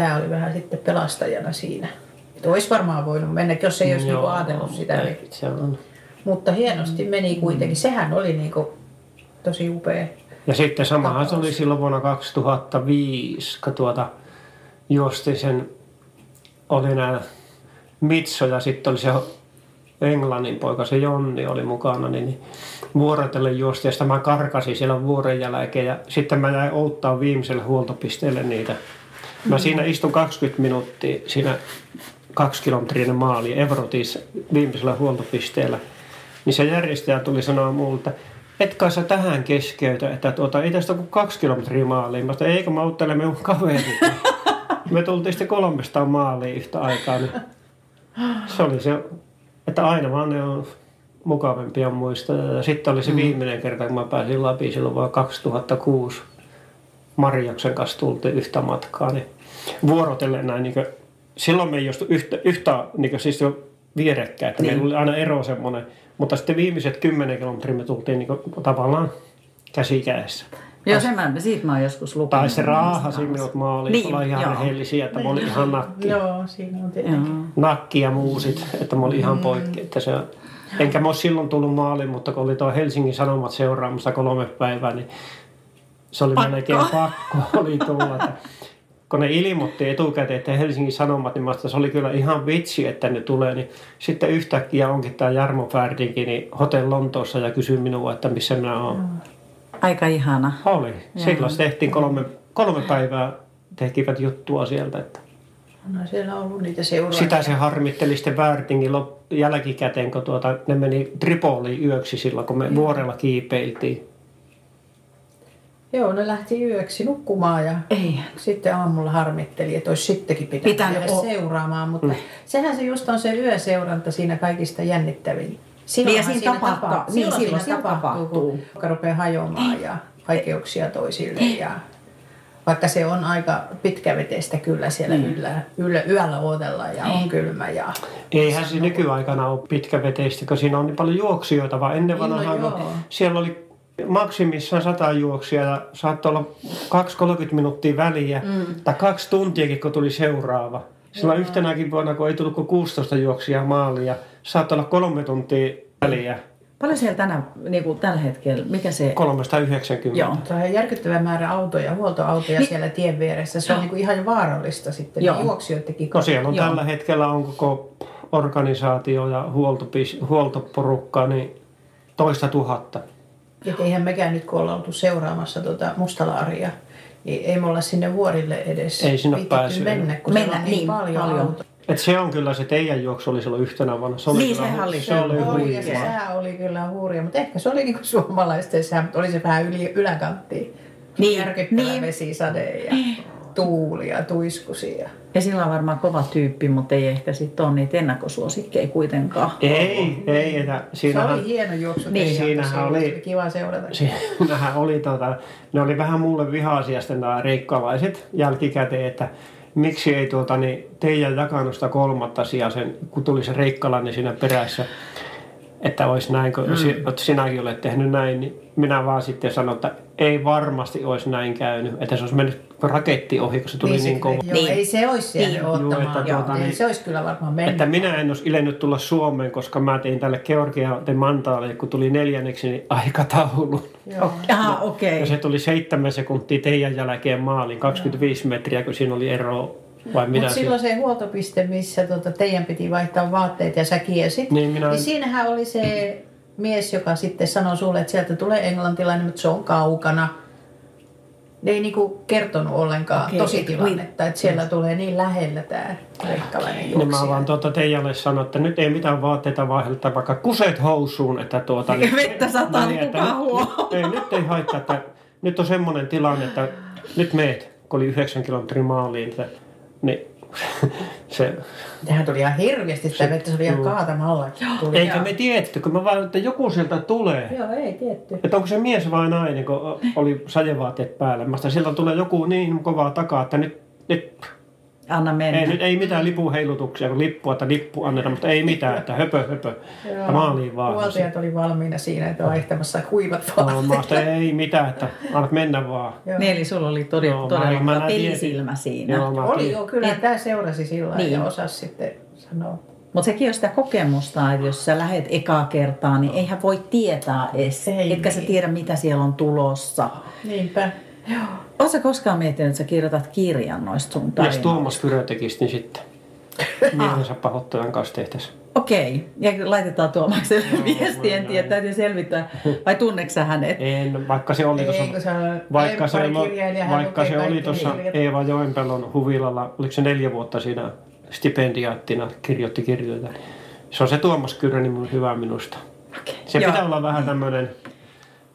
tämä oli vähän sitten pelastajana siinä. Että olisi varmaan voinut mennä, jos ei olisi Joo, niinku ajatellut sitä. ei, Se on. Mutta hienosti meni kuitenkin. Sehän oli niinku tosi upea. Ja sitten samahan se oli silloin vuonna 2005, kun tuota, juosti sen, oli nämä Mitso ja sitten oli se Englannin poika, se Jonni oli mukana, niin, niin vuorotellen juosti ja sitten mä karkasin siellä vuoren jälkeen ja sitten mä jäin outtaa viimeiselle huoltopisteelle niitä. Mä siinä istun 20 minuuttia siinä kaksi kilometrinen maali Evrotissa viimeisellä huoltopisteellä. Niin se järjestäjä tuli sanoa mulle, että et kai sä tähän keskeytä, että tuota, ei tästä kuin kaksi kilometriä maaliin. Mä sanoin, eikö mä auttele minun kaverit. Me tultiin sitten 300 maaliin yhtä aikaa. Niin se oli se, että aina vaan ne on mukavampia muistoja. Ja sitten oli se viimeinen kerta, kun mä pääsin läpi silloin vuonna 2006. Marjaksen kanssa tultiin yhtä matkaa, niin vuorotellen näin, niin kuin, silloin me ei juostu yhtä, yhtä niin kuin, siis jo vierekkäin, että meillä oli aina ero semmoinen. Mutta sitten viimeiset kymmenen kilometriä me tultiin niin tavallaan käsi kädessä. Joo, sen mä, siitä mä oon joskus lukenut. Tai se raahasi minut maaliin, niin, olla ihan joo. rehellisiä, että mä olin ihan nakki. Joo, siinä on tietenkin. Nakki ja muusit, että mä olin ihan poikki. Että se, enkä mä ole silloin tullut maaliin, mutta kun oli tuo Helsingin Sanomat seuraamassa kolme päivää, niin se oli Pakko. melkein pakko oli tulla. Että, kun ne ilmoitti etukäteen, että Helsingin Sanomat, niin että se oli kyllä ihan vitsi, että ne tulee. Niin sitten yhtäkkiä onkin tämä Jarmo Färdinkin niin Hotel Lontoossa ja kysyi minua, että missä minä olen. Aika ihana. Oli. Silloin tehtiin kolme, kolme päivää, tekivät juttua sieltä. Että. No siellä on ollut niitä seuraajia. Sitä se harmitteli sitten Väärtingin jälkikäteen, kun tuota, ne meni Tripoliin yöksi silloin, kun me vuorella kiipeiltiin. Joo, ne lähti yöksi nukkumaan ja Ei. sitten aamulla harmitteli, että olisi sittenkin pitänyt, Pitänyt o- seuraamaan. Mutta Mm. sehän se just on se yöseuranta siinä kaikista jännittävin. Niin, ja siinä tapahtuu- niin, silloin siinä siinä tapahtuu. kun joka rupeaa hajoamaan ja vaikeuksia toisille. Ja vaikka se on aika pitkäveteistä kyllä siellä Niin. yllä, yllä, yöllä odotellaan ja on kylmä. Ja... Eihän se nykyaikana ole pitkäveteistä, kun siinä on niin paljon juoksijoita, vaan ennen Niin, no vanhaa, kun joo. siellä oli maksimissaan sata juoksia ja saattoi olla 2-30 minuuttia väliä, mm. tai kaksi tuntiakin, kun tuli seuraava. Silloin yhtenäkin vuonna, kun ei tullut kuin 16 juoksia maaliin ja saattoi olla kolme tuntia väliä, Paljon siellä tänä, niin kuin tällä hetkellä, mikä se... 390. Joo. Tuo on järkyttävä määrä autoja, huoltoautoja Niin. siellä tien vieressä. Se on niin kuin ihan vaarallista sitten Joo. Joo. juoksijoidenkin No siellä on Joo. tällä hetkellä on koko organisaatio ja huoltopis, huoltoporukka, niin toista tuhatta. Et eihän mekään nyt, kun ollaan oltu seuraamassa tuota mustalaaria, niin ei me olla sinne vuorille edes Ei sinne päässyt. mennä, kun Mennä, on niin, niin, paljon, paljon. Et se on kyllä se teidän juoksu oli silloin yhtenä vuonna. Se oli Niin, kyllä, sehän oli se oli kyllä. Oli, ja se sää oli kyllä hurja, mutta ehkä se oli niinku suomalaisten sää, mutta oli se vähän yli, yläkanttiin. Niin, Järkyttävä niin. vesisade ja tuuli ja tuiskusi. Ja... Sillä on varmaan kova tyyppi, mutta ei ehkä sitten ole niitä ennakkosuosikkeja kuitenkaan. Ei, ei, että Se siinähän, oli hieno juoksu. Niin, siinähän se oli- oli kiva seurata. siinähän oli tota, ne oli vähän mulle vihaisia sitten nämä reikkalaiset jälkikäteen, että miksi ei tuota, niin teidän jakanut sitä kolmatta sijaa sen, kun tuli se reikkalainen siinä perässä, että olisi näin, kun mm. sinäkin olet tehnyt näin, niin minä vaan sitten sanoin, että ei varmasti olisi näin käynyt, että se olisi mennyt raketti ohi, kun se tuli niin, niin kova. Joo, Niin. ei se olisi Niin. niin. Joo, ottamaan. että Joo, tuota, niin- se olisi kyllä varmaan mennyt. Että minä en olisi ilennyt tulla Suomeen, koska mä tein tälle Georgia de Mantaalle, kun tuli neljänneksi, niin aikataulun. Joo. Aha, okei. Ja se tuli seitsemän sekuntia teidän jälkeen maaliin, 25 metriä, kun siinä oli ero, vai mitä Mutta silloin se huoltopiste, missä tota, teidän piti vaihtaa vaatteet ja sä kiesit, Niin minä- niin siinähän oli se mies, joka sitten sanoi sulle, että sieltä tulee englantilainen, mutta se on kaukana. Ne ei niinku kertonut ollenkaan okay, et tositilannetta, että siellä tulee niin lähellä tämä reikkalainen Niin mä juoksija. vaan tuota teijälle sanoin, että nyt ei mitään vaatteita vaihdeta, vaikka kuset housuun, että tuota... Eikä vettä sataa, niin, niin että kukaan nyt, huomaa. nyt, ei, nyt ei haittaa, että nyt on semmoinen tilanne, että nyt meet, kun oli 9 kilometrin maaliin, että, niin se, Tähän tuli ihan hirveästi sitä vettä, se oli ihan kaatamalla. Tuli. eikä me tiedetty, kun mä vaan, että joku sieltä tulee. Joo, ei tietty. Että onko se mies vai nainen, kun oli sajevaatteet päällä. Mä sanoin, sieltä tulee joku niin kovaa takaa, että nyt, nyt Anna mennä. ei, nyt ei mitään lipun heilutuksia, kun lippua, että lippu annetaan, mutta ei mitään, että höpö, höpö. Ja maaliin vaan. Huoltajat oli valmiina siinä, että vaihtamassa kuivat No, vaatteet. mä sanoin, ei mitään, että annat mennä vaan. Joo. Niin, eli sulla oli todella, Joo, todella mä- mä pelisilmä siinä. Joo, mä Oli joo, kyllä tämä seurasi sillä Niin. niin. ja osasi sitten sanoa. Mutta sekin on sitä kokemusta, että jos sä lähet ekaa kertaa, niin eihän voi tietää edes. Ei Etkä sä niin. tiedä, mitä siellä on tulossa. Niinpä. Joo. Oletko koskaan miettinyt, että sä kirjoitat kirjan noista sun Jos tarinoista? Tuomas Fyrö tekisi, niin sitten mielensä pahoittajan kanssa tehtäisiin. Okei, ja laitetaan Tuomakselle viesti, en tiedä, täytyy selvittää. Vai tunneeko sä hänet? En, vaikka se oli tuossa... Vaikka se, vaikka se oli tuossa. Eeva Joenpelon huvilalla, oliko se neljä vuotta siinä stipendiaattina, kirjoitti kirjoita. Se on se Tuomas Kyrö, niin mun hyvä minusta. Okei. Se Joo. pitää olla vähän tämmöinen...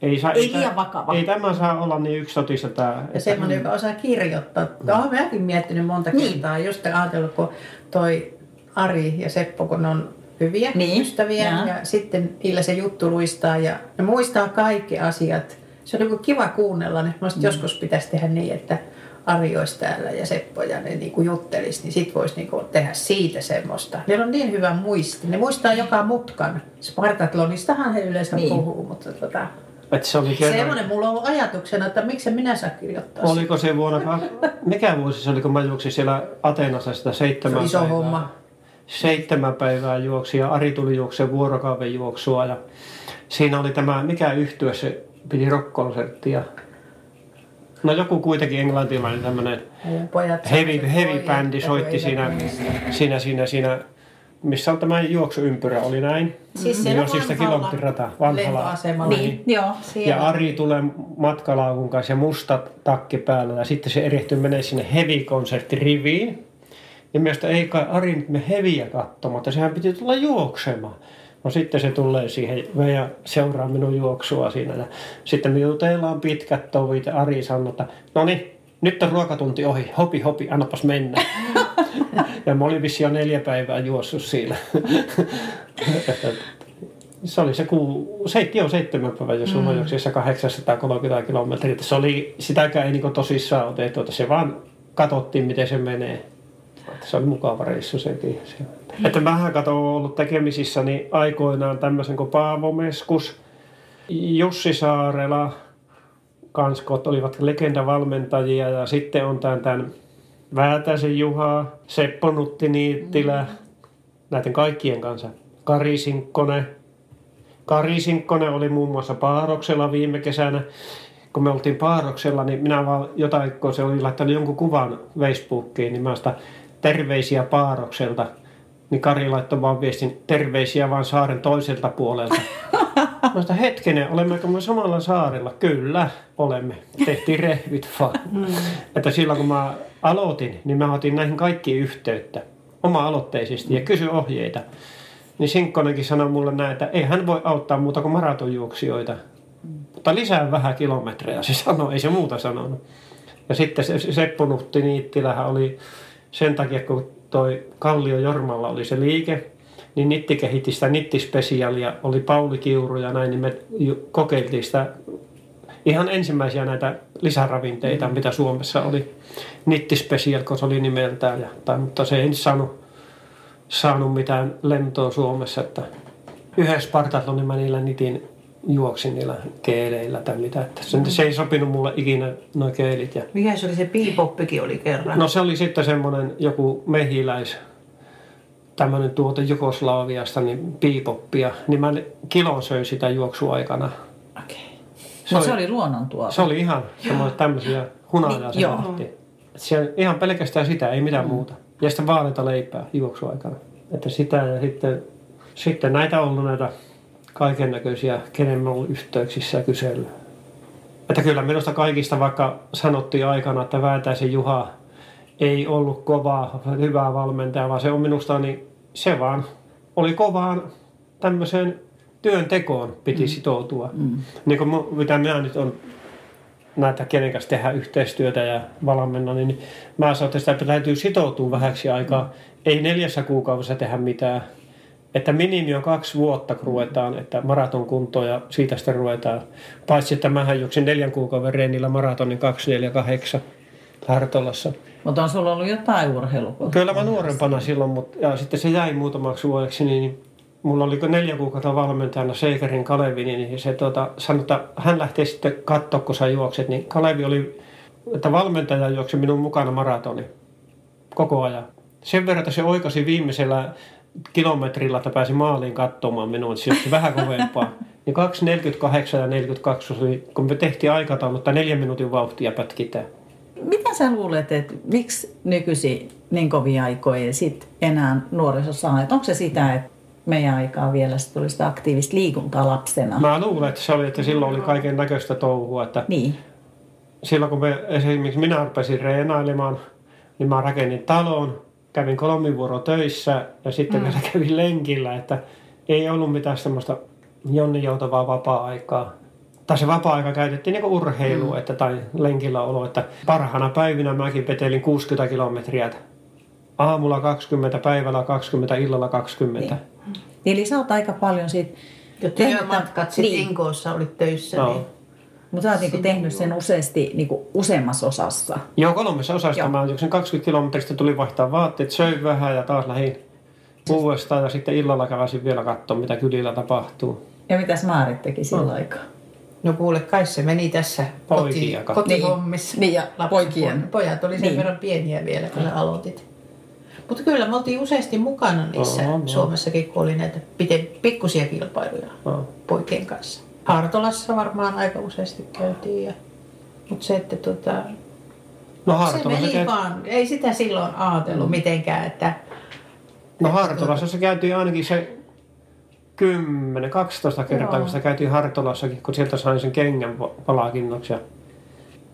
Ei, saa, Ei liian vakava. Ei tämä saa olla niin yksitotista tämä. Ja semmoinen, joka osaa kirjoittaa. No, olen mäkin miettinyt monta Niin. kertaa, just ajatellut, kun toi Ari ja Seppo, kun ne on hyviä Niin, ystäviä. jaa. Ja sitten niillä se juttu luistaa ja ne muistaa kaikki asiat. Se on niin kiva kuunnella. Niin mm. joskus pitäisi tehdä niin, että Ari olisi täällä ja Seppo ja ne niinku juttelis, niin sit voisi niinku tehdä siitä semmoista. Niillä on niin hyvä muisti. Ne muistaa joka mutkan. Spartatlonistahan he yleensä Niin. niin. puhuu, mutta tota, Että se oli kerran, semmoinen mulla on ajatuksena, että miksi minä saa kirjoittaa oliko se vuonna, mikä vuosi se oli, kun mä juoksin siellä Ateenassa sitä Se seitsemän on iso päivää. homma. seitsemän päivää juoksi ja Ari tuli juokseen vuorokauden juoksua ja siinä oli tämä, mikä yhtyä se piti rock-konserttia. No joku kuitenkin englantilainen tämmöinen heavy, heavy bändi soitti siinä, siinä, siinä, siinä, missä on tämä juoksuympyrä, oli näin. Siis siellä Joo, siis sitä kilometrirata, vanhalla. lentoasemalla. Niin, joo. Siellä. Ja Ari tulee matkalaukun kanssa ja musta takki päällä ja sitten se erehtyy menee sinne heavy-konserttiriviin. Ja mielestä ei kai Ari nyt me heviä katsomaan, että sehän piti tulla juoksemaan. No sitten se tulee siihen ja seuraa minun juoksua siinä. Ja sitten me jutellaan pitkät tovit ja Ari sanoo, että no niin, nyt on ruokatunti ohi, hopi hopi, annapas mennä. ja mä olin vissiin jo neljä päivää juossut siinä. Se oli se kuu, seit, joo, seitsemän päivän, jos mm. juoksessa 830 kilometriä. Se oli, sitäkään ei niin tosissaan otettu, että se vaan katsottiin, miten se menee. Se oli mukava reissu sekin. Että mähän kato ollut tekemisissä niin aikoinaan tämmöisen kuin Paavo Meskus, Jussi Saarela, kanskot olivat legendavalmentajia ja sitten on tämän, tämän Väätäisen Juha, Seppo Nutti Niittilä, näiden kaikkien kanssa. Kari Sinkkonen. Kari Sinkkonen oli muun muassa Paaroksella viime kesänä. Kun me oltiin Paaroksella, niin minä vaan jotain, kun se oli laittanut jonkun kuvan Facebookiin, niin mä sitä terveisiä Paarokselta. Niin Kari laittoi vaan viestin terveisiä vaan saaren toiselta puolelta. Mä hetkinen, olemmeko me samalla saarella? Kyllä, olemme. Tehtiin rehvit vaan. Mm. Että silloin kun mä aloitin, niin mä otin näihin kaikkiin yhteyttä oma-aloitteisesti ja kysyin ohjeita. Niin Sinkkonenkin sanoi mulle näin, että ei hän voi auttaa muuta kuin maratonjuoksijoita. Mutta lisää vähän kilometrejä, se sanoi, ei se muuta sanonut. Ja sitten se Seppo Nutti Niittilähän oli sen takia, kun toi Kallio Jormalla oli se liike, niin Nitti kehitti sitä Nitti-spesiaalia, oli Pauli Kiuru ja näin, niin me kokeiltiin sitä ihan ensimmäisiä näitä lisäravinteita, mitä Suomessa oli. Nitti-spesial, kun se oli nimeltään, ja, tai, mutta se ei saanut, saanut mitään lentoa Suomessa, että yhdessä Spartatlonin mä niillä nitin juoksin niillä keeleillä tai mitä. Että se, se ei sopinut mulle ikinä nuo keelit. Ja Mikä se oli se piipoppikin oli kerran? No se oli sitten semmoinen joku mehiläis, tämmöinen tuote Jugoslaviasta, niin piipoppia. Niin mä kilon söin sitä juoksuaikana. Okei. Se No oli- se oli luonnontuote. Se oli ihan semmoisia tämmöisiä hunajaa Niin, se ihan pelkästään sitä, ei mitään muuta. Ja sitten vaaleita leipää juoksuaikana. Että sitä ja sitten, sitten näitä on ollut näitä kaiken näköisiä, kenen mä ollut yhteyksissä ja kysely. Että kyllä minusta kaikista, vaikka sanottiin aikana, että Väätäisen Juha ei ollut kovaa, hyvää valmentaja, vaan se on minusta, niin se vaan oli kovaan tämmöiseen työntekoon piti sitoutua. Mm. Niin kuin mitä minä nyt on näitä, kenen kanssa tehdään yhteistyötä ja valmenna, niin mä sanon, että sitä täytyy sitoutua vähäksi aikaa. Ei neljässä kuukaudessa tehdä mitään. Että minimi on kaksi vuotta, kun ruvetaan, että maraton kuntoon ja siitä sitten ruvetaan. Paitsi, että mähän juoksin neljän kuukauden reenillä maratonin 248 Hartolassa. Mutta on sulla ollut jotain urheilua? Kyllä mä nuorempana silloin, mutta ja sitten se jäi muutamaksi vuodeksi, niin mulla oli neljä kuukautta valmentajana Seikerin Kalevi, niin se tuota, sanoi, että hän lähtee sitten katsoa, kun sä juokset, niin Kalevi oli, että valmentaja juoksi minun mukana maratoni koko ajan. Sen verran, että se oikasi viimeisellä kilometrillä, että pääsi maaliin katsomaan minua, se oli vähän kovempaa. Niin 2.48 ja 42 oli, kun me tehtiin aikataulu, että neljän minuutin vauhtia pätkitään. Sä luulet, että miksi nykyisin niin kovia aikoja sit enää nuoriso saa? Onko se sitä, että meidän aikaa vielä sit tuli sitä aktiivista liikuntaa lapsena? Mä luulen, että se oli, että silloin oli kaiken näköistä touhua, että Niin. silloin kun me, esimerkiksi minä rupesin reenailemaan, niin mä rakennin talon, kävin kolmivuoro töissä ja sitten mm. vielä kävin lenkillä, että ei ollut mitään semmoista jonni joutavaa vapaa-aikaa. Tai se vapaa-aika käytettiin niin urheilua mm. että, tai lenkillä olo, että parhaana päivinä mäkin petelin 60 kilometriä. Aamulla 20, päivällä 20, illalla 20. Niin. Eli sä oot aika paljon siitä... Ja työmatkat sitten Niin. Inkoossa olit töissä, Joo. niin Mutta sä oot niinku tehnyt sen useasti niinku useammassa osassa. Joo, kolmessa osassa Joo. mä juoksin 20 kilometristä, tuli vaihtaa vaatteet, söin vähän ja taas lähdin uudestaan ja sitten illalla käväsin vielä katsoa, mitä kylillä tapahtuu. Ja mitäs Maarit teki sillä aikaa? No kuule, kai se meni tässä Poikia koti, kotihommissa. Niin, ja Lapsen poikien. Pojat oli sen Niin. verran pieniä vielä, kun ne aloitit. Mutta kyllä me oltiin useasti mukana niissä Oo, joo. Suomessakin, kun oli näitä pikkusia kilpailuja No. poikien kanssa. Hartolassa varmaan aika useasti käytiin. Ja... Mutta se, että tota, No se Hartolassa, meni käy... vaan. Ei sitä silloin ajatellut mitenkään, että no, Hartolassa se käytiin ainakin se 10, 12 kertaa, Joo. kun sitä käytiin Hartolassakin, kun sieltä sain sen kengän pa- palkinnoksi. Ja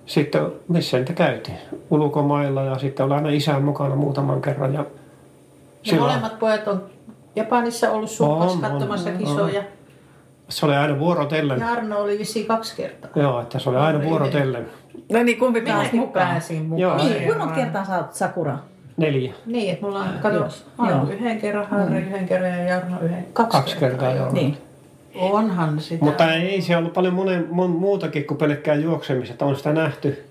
sitten missä niitä käytiin? Ulkomailla ja sitten oli aina isän mukana muutaman kerran. Ja ja silloin molemmat pojat on Japanissa ollut On, on, katsomassa on, kisoja. se oli aina vuorotellen. Ja Arno oli vissiin kaksi kertaa. Joo, että se oli aina vuorotellen. No niin, kumpi pääsi mukaan? pääsin mukaan. Joo. Niin, kuinka monta kertaa sä oot Sakura? Neljä. Niin, että mulla on, kato, Joo. Arno Joo. yhden kerran, Harri yhden kerran ja Jarno yhden. Kaksi, Kaksi kertaa, joo. Niin. Onhan sitä. Mutta ei se ollut paljon monen, mon, muutakin kuin pelkkää juoksemista, että on sitä nähty.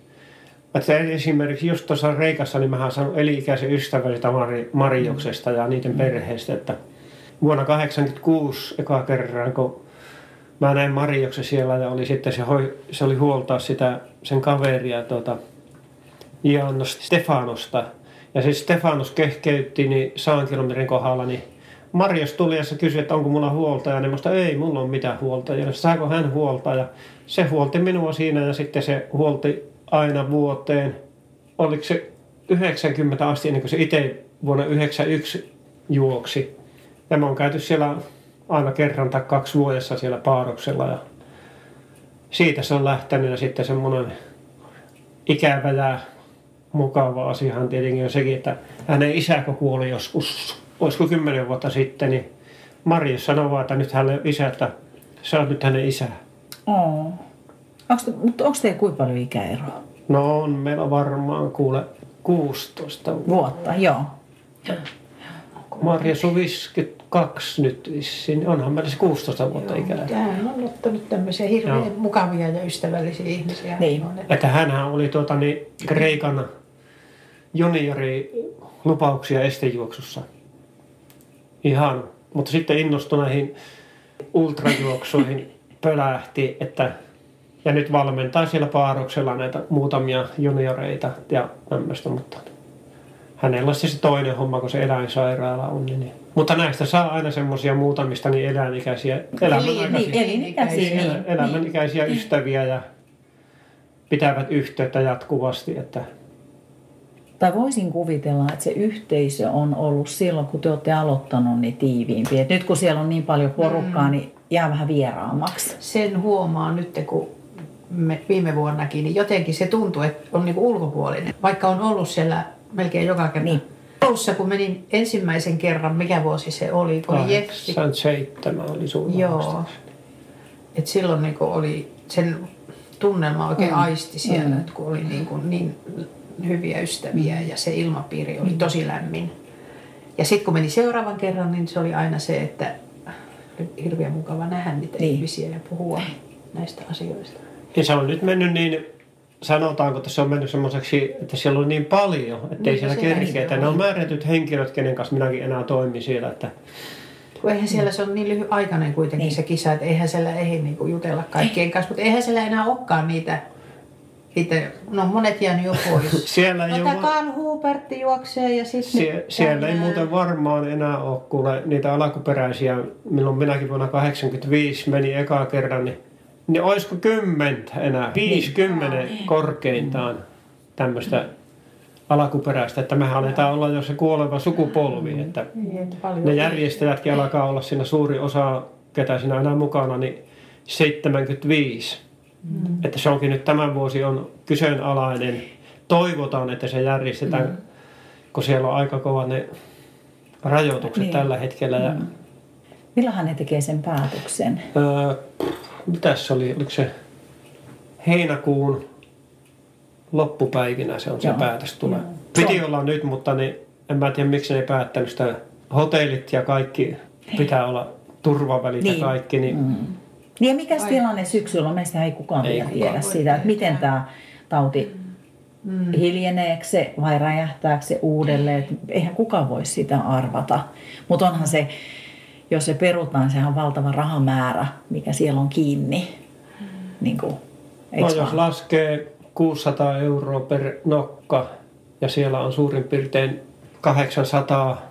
Että esimerkiksi just tuossa Reikassa, niin mähän saanut eli-ikäisen ystävän sitä Mari, Marjoksesta ja niiden perheestä, että vuonna 86 eka kerran, kun mä näin Marjoksen siellä ja oli sitten se, hoi, se oli huoltaa sitä, sen kaveria tuota, Janos Stefanosta. Ja siis Stefanos kehkeytti niin saan kilometrin kohdalla, niin Marjos tuli ja se kysyi, että onko mulla huoltaja. Niin musta ei mulla ole mitään huoltajaa. Ja saako hän huoltaa? Ja se huolti minua siinä ja sitten se huolti aina vuoteen. Oliko se 90 asti ennen kuin se itse vuonna 91 juoksi. Ja me on käyty siellä aina kerran tai kaksi vuodessa siellä paaroksella ja siitä se on lähtenyt ja sitten semmoinen ikävä ja mukava asiahan tietenkin on sekin, että hänen isä kun kuoli joskus, olisiko kymmenen vuotta sitten, niin Marja sanoi vaan, että nyt hänelle isä, että sä oot nyt hänen isä. Oo. Mutta onko teillä kuinka paljon ikäeroa? No on meillä varmaan kuule 16 vuotta. Vuotta, joo. Marja on 52 nyt vissiin, onhan meillä se 16 vuotta ikää. Tämähän on ottanut tämmöisiä hirveän Joo. mukavia ja ystävällisiä ihmisiä. Niin. On, että- Että hänhän oli tuota, niin, Kreikan juniori lupauksia estejuoksussa. Ihan. Mutta sitten innostui näihin ultrajuoksuihin pölähti, että ja nyt valmentaa siellä paaroksella näitä muutamia junioreita ja tämmöistä, mutta hänellä on se se toinen homma, kun se eläinsairaala on. Niin. Mutta näistä saa aina semmoisia muutamista niin eläinikäisiä, niin, elinikäisiä, niin. elämänikäisiä ystäviä ja pitävät yhteyttä jatkuvasti, että Tai voisin kuvitella, että se yhteisö on ollut silloin, kun te olette aloittanut, niin tiiviimpi. Et nyt kun siellä on niin paljon porukkaa, mm. niin jää vähän vieraammaksi. Sen huomaa nyt, kun me viime vuonnakin, niin jotenkin se tuntuu, että on niinku ulkopuolinen. Vaikka on ollut siellä melkein joka kerta. Niin. Alussa, kun menin ensimmäisen kerran, mikä vuosi se oli, kun oli Jeffi 87 oli sulla Joo. Et silloin niinku oli sen tunnelma oikein mm. aisti siellä, mm. kun oli niinku niin hyviä ystäviä ja se ilmapiiri oli tosi lämmin. Ja sitten kun meni seuraavan kerran, niin se oli aina se, että hirveän mukava nähdä niitä Niin. ihmisiä ja puhua näistä asioista. Ja se on nyt mennyt niin, sanotaanko, että se on mennyt semmoiseksi, että siellä on niin paljon, että ei Niin, siellä kerkeä. Että on. ne on määrätyt henkilöt, kenen kanssa minäkin enää toimin siellä. Että Kun eihän siellä se on niin lyhyt aikainen kuitenkin Niin. se kisa, että eihän siellä ehdi niinku jutella kaikkien kanssa, mutta eihän siellä enää olekaan niitä, niitä no monet jäänyt jo pois. siellä ei No ole... Karl Hubertti juoksee ja sitten... Sie- siellä ei muuten varmaan enää ole kuule niitä alkuperäisiä, milloin minäkin vuonna 85 meni eka kerran, niin, niin olisiko kymmentä enää, 50 korkeintaan tämmöistä alkuperäistä, että mehän aletaan olla jo se kuoleva sukupolvi, että Niin, ne järjestäjätkin alkaa olla siinä suuri osa, ketä siinä enää mukana, niin 75. Mm. Että se onkin nyt tämän vuosi on kyseenalainen. Toivotaan, että se järjestetään, mm. kun siellä on aika kovat ne rajoitukset Niin. niin. tällä hetkellä. Ja, mm. Milloinhan ne tekee sen päätöksen? öö, mitäs se oli, oliko se heinäkuun loppupäivinä se on se Joo. päätös tulee. Joo. Piti olla nyt, mutta niin, en mä tiedä miksi ne ei päättänyt sitä. Hotellit ja kaikki pitää olla turvavälit Niin. ja kaikki, niin Mm. Niin ja mikä tilanne syksyllä on? Meistä ei kukaan Ei vielä kukaan tiedä sitä, että miten tämä tauti Mm. hiljeneekö se vai räjähtääkö se uudelleen. Eihän kukaan voi sitä arvata. Mutta onhan se, jos se perutaan, sehän on valtava rahamäärä, mikä siellä on kiinni. Niin kuin, No eiks jos vaan? laskee 600 euroa per nokka ja siellä on suurin piirtein 800,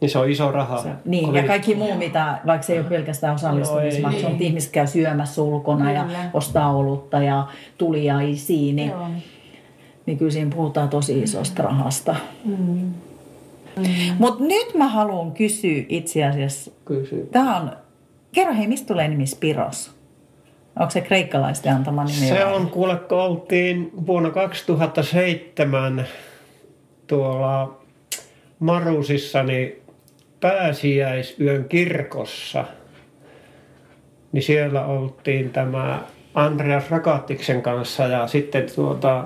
niin se on iso raha. Se- Niin, Kun ja kaikki muu, mitä, vaikka se ei ole pelkästään osallistumismaksu, ei. mutta ihmiset käy syömässä ulkona ja ostaa olutta ja tuliaisiin, niin, Joo. niin kyllä siinä puhutaan tosi isosta rahasta. Mm. Mutta nyt mä haluan kysyä itse asiassa, Kysy. tämä on, kerro hei, mistä tulee nimi Spiros? Onko se kreikkalaisten antama nimi? Se on kuule, kun oltiin vuonna 2007 tuolla Marusissa, niin pääsiäisyön kirkossa, niin siellä oltiin tämä Andreas Rakattiksen kanssa ja sitten tuota,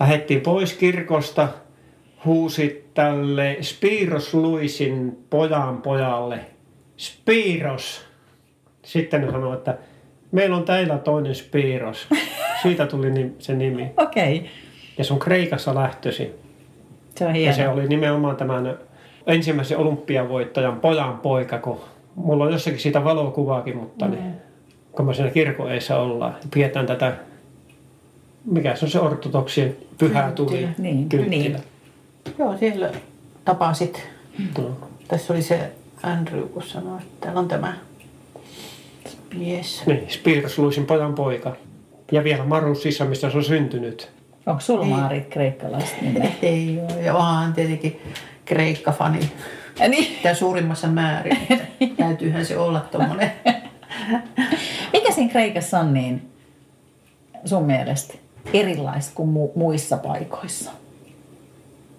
lähdettiin pois kirkosta, huusi tälle Spiros Luisin pojan pojalle, Spiros, sitten ne sanoi, että meillä on täällä toinen Spiros. Siitä tuli se nimi. Okei, okay. Ja se on Kreikassa lähtöisin. se on Ja hieno. se oli nimenomaan tämän ensimmäisen olympiavoittajan pojan poika, kun mulla on jossakin siitä valokuvaakin, mutta niin, kun me siinä kirkon eessä ollaan, niin pidetään tätä, mikä se on se ortodoksien pyhä tuli. Niin, kynttilä. niin. Joo, siellä tapasit. No. Tässä oli se Andrew, kun sanoi, että täällä on tämä mies. Niin, Spiros Luisin pojan poika. Ja vielä Marusissa, missä se on syntynyt. Onko sulla Maarit kreikkalaiset? Ei ole. Ja onhan tietenkin Kreikka-fani. Ja niin. Tämä suurimmassa määrin. Täytyyhän se olla tuommoinen. Mikä siinä Kreikassa on niin sun mielestä erilaista kuin mu- muissa paikoissa?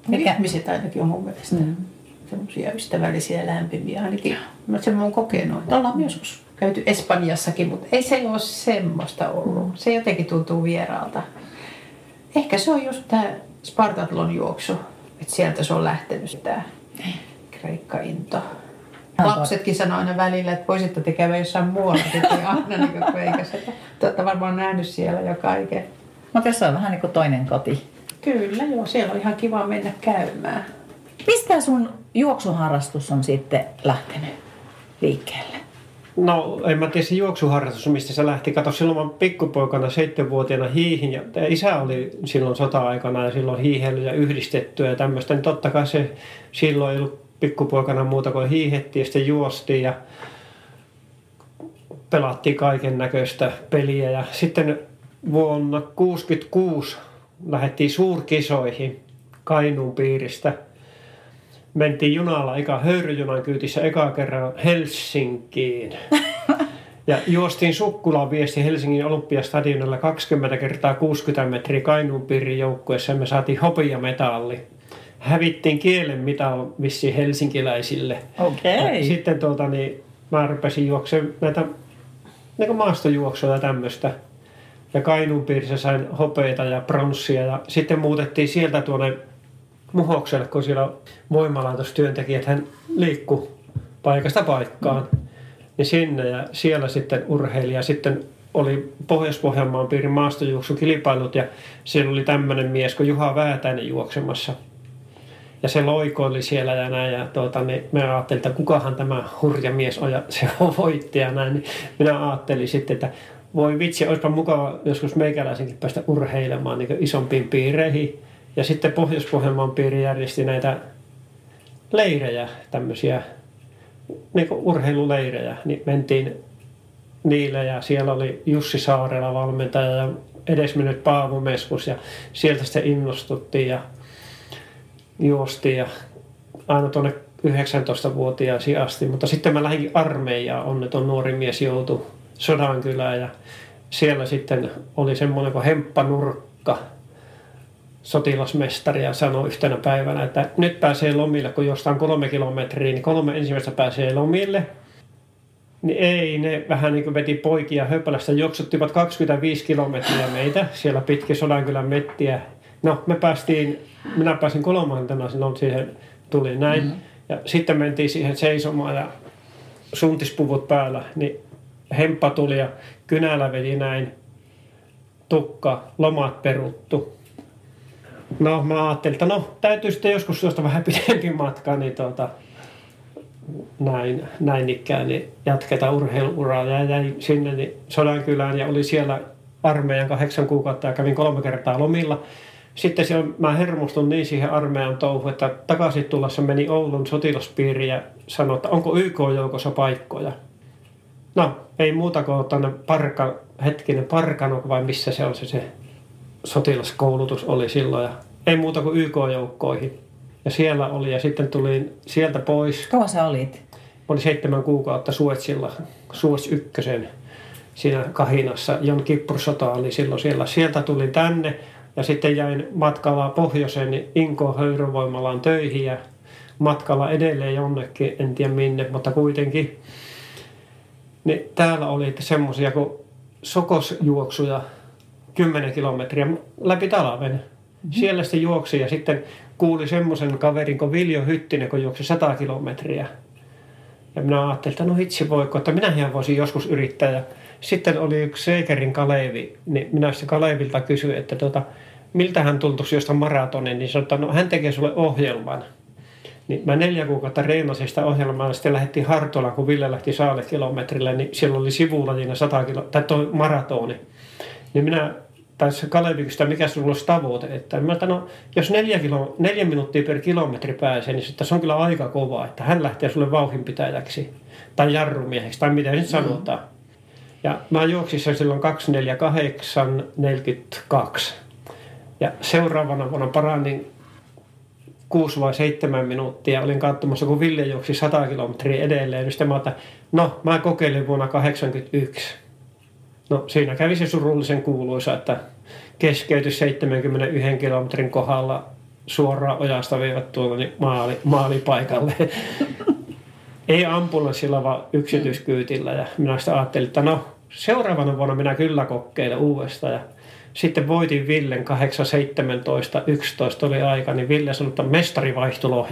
Mikä- Ihmiset ainakin on mun mielestä. Mm. Semmoisia ystävällisiä ja lämpimiä ainakin. Mä sen olen kokenut. että Ollaan myös joskus käyty Espanjassakin, mutta ei se ole semmoista ollut. Se jotenkin tuntuu vieraalta. Ehkä se on just tämä Spartatlon juoksu. Että sieltä se on lähtenyt tämä Kreikka-into. Lapsetkin sanoo aina välillä, että voisitte te käydä jossain muualla, että ei aina niin kuin Kreikassa. Te olette varmaan nähnyt siellä jo kaiken. Mutta se on vähän niin kuin toinen koti. Kyllä, joo, siellä on ihan kiva mennä käymään. Mistä sun juoksuharrastus on sitten lähtenyt liikkeelle? No, en mä tiedä se juoksuharrastus, mistä se lähti. Kato, silloin mä pikkupoikana, seitsemänvuotiaana hiihin ja isä oli silloin sota-aikana ja silloin hiihely ja yhdistettyä ja tämmöistä. Niin totta kai se silloin ei ollut pikkupoikana muuta kuin hiihettiin ja sitten juostiin ja pelattiin kaiken näköistä peliä. Ja sitten vuonna 1966 lähdettiin suurkisoihin Kainuun piiristä – mentiin junalla eka höyryjunan kyytissä eka kerran Helsinkiin. Ja juostiin Sukkulan viesti Helsingin Olympiastadionilla 20 kertaa 60 metriä Kainuun piirin joukkueessa ja me saatiin hopeametalli. Hävittiin kielen mital vissiin helsinkiläisille. Ja Sitten tuota, niin, mä rupesin juoksemaan näitä niin maastojuoksua ja tämmöistä. Ja Kainuun piirissä sain hopeita ja pronssia ja sitten muutettiin sieltä tuonne Muhokselle, kun siellä voimalaitostyöntekijät, hän liikkuu paikasta paikkaan. Niin sinne ja siellä sitten urheilija. Sitten oli Pohjois-Pohjanmaan piirin maastojuoksukilpailut ja siellä oli tämmöinen mies kuin Juha Väätäinen juoksemassa. Ja se loikoili siellä ja näin. Ja tuota, niin me ajattelin, että kukahan tämä hurja mies on ja se on voittaja ja näin. Niin minä ajattelin sitten, että voi vitsi, olisipa mukava joskus meikäläisenkin päästä urheilemaan niin isompiin piireihin. Ja sitten Pohjois-Pohjanmaan piiri järjesti näitä leirejä, tämmöisiä niin urheiluleirejä. Niin mentiin niille ja siellä oli Jussi Saarela valmentaja ja edesmennyt Paavo Meskus ja sieltä sitten innostuttiin ja juostiin ja aina tuonne 19-vuotiaasi asti. Mutta sitten mä lähdin armeijaan, onneton nuori mies joutui Sodankylään ja siellä sitten oli semmoinen kuin hemppanurkka, sotilasmestari ja sanoi yhtenä päivänä, että nyt pääsee lomille, kun jostain kolme kilometriä, niin kolme ensimmäistä pääsee lomille. Niin ei, ne vähän niin kuin veti poikia höplästä, juoksuttivat 25 kilometriä meitä siellä pitkin Sodankylän mettiä. No, me päästiin, minä pääsin kolmantena silloin siihen tuli näin. Mm-hmm. Ja sitten mentiin siihen seisomaan ja suntispuvut päällä, niin hemppa tuli ja kynällä vedi näin tukka, lomat peruttu. No mä ajattelin, että no täytyy sitten joskus suosta vähän pidempi matka, niin tuota, näin, näin ikään, niin jatketaan urheiluuraa. Ja jäin sinne niin Sodankylään ja oli siellä armeijan kahdeksan kuukautta ja kävin kolme kertaa lomilla. Sitten siellä mä hermostun niin siihen armeijan touhuun, että takaisin tullessa meni Oulun sotilaspiiriin ja sanoi, että onko YK-joukossa paikkoja. No, ei muuta kuin tuonne parka, hetkinen parkano vai missä se on se, se sotilaskoulutus oli silloin. Ja ei muuta kuin YK-joukkoihin. Ja siellä oli ja sitten tulin sieltä pois. Kauan sä olit? Mä olin seitsemän kuukautta Suetsilla, Suets ykkösen siinä kahinassa. Jon Kippursota oli silloin siellä. Sieltä tulin tänne ja sitten jäin matkalla pohjoiseen Inko Höyryvoimalaan töihin ja matkalla edelleen jonnekin, en tiedä minne, mutta kuitenkin. Niin täällä oli semmoisia kuin sokosjuoksuja 10 kilometriä läpi talven. Mm-hmm. Siellä sitten juoksi ja sitten kuuli semmoisen kaverin kuin Viljo Hyttinen, kun juoksi 100 kilometriä. Ja minä ajattelin, että no hitsi voiko, että minähän voisin joskus yrittää. Ja sitten oli yksi Seikerin Kalevi, niin minä sitten Kalevilta kysyin, että tota, miltä hän tuntuisi jostain maratonin, niin sanoi, että no, hän tekee sulle ohjelman. Niin mä neljä kuukautta reenasin sitä ohjelmaa, ja sitten lähdettiin Hartolaan, kun Ville lähti saalle kilometrille, niin siellä oli sivulla 100 kilo, tai toi maratoni. Niin minä tai se Kalevi sitä, mikä sinulla olisi tavoite. Että mä no, jos neljä, kilo, neljä minuuttia per kilometri pääsee, niin se on kyllä aika kova, että hän lähtee sulle vauhinpitäjäksi tai jarrumieheksi tai mitä nyt mm. sanotaan. Ja mä juoksin sen silloin 248,42. Ja seuraavana vuonna paranin 6 vai 7 minuuttia. Olin katsomassa, kun Ville juoksi 100 kilometriä edelleen. Ja sitten mä että no, mä kokeilin vuonna 81 No siinä kävi se surullisen kuuluisa, että keskeytys 71 kilometrin kohdalla suoraan ojasta viivät tuolla niin maali, maalipaikalle. Ei ambulanssilla, vaan yksityiskyytillä. Ja minä sitten ajattelin, että no seuraavana vuonna minä kyllä kokeilen uudestaan. Ja sitten voitin Villen 8, 17, 11 oli aika, niin Ville sanoi, että mestari vaihtui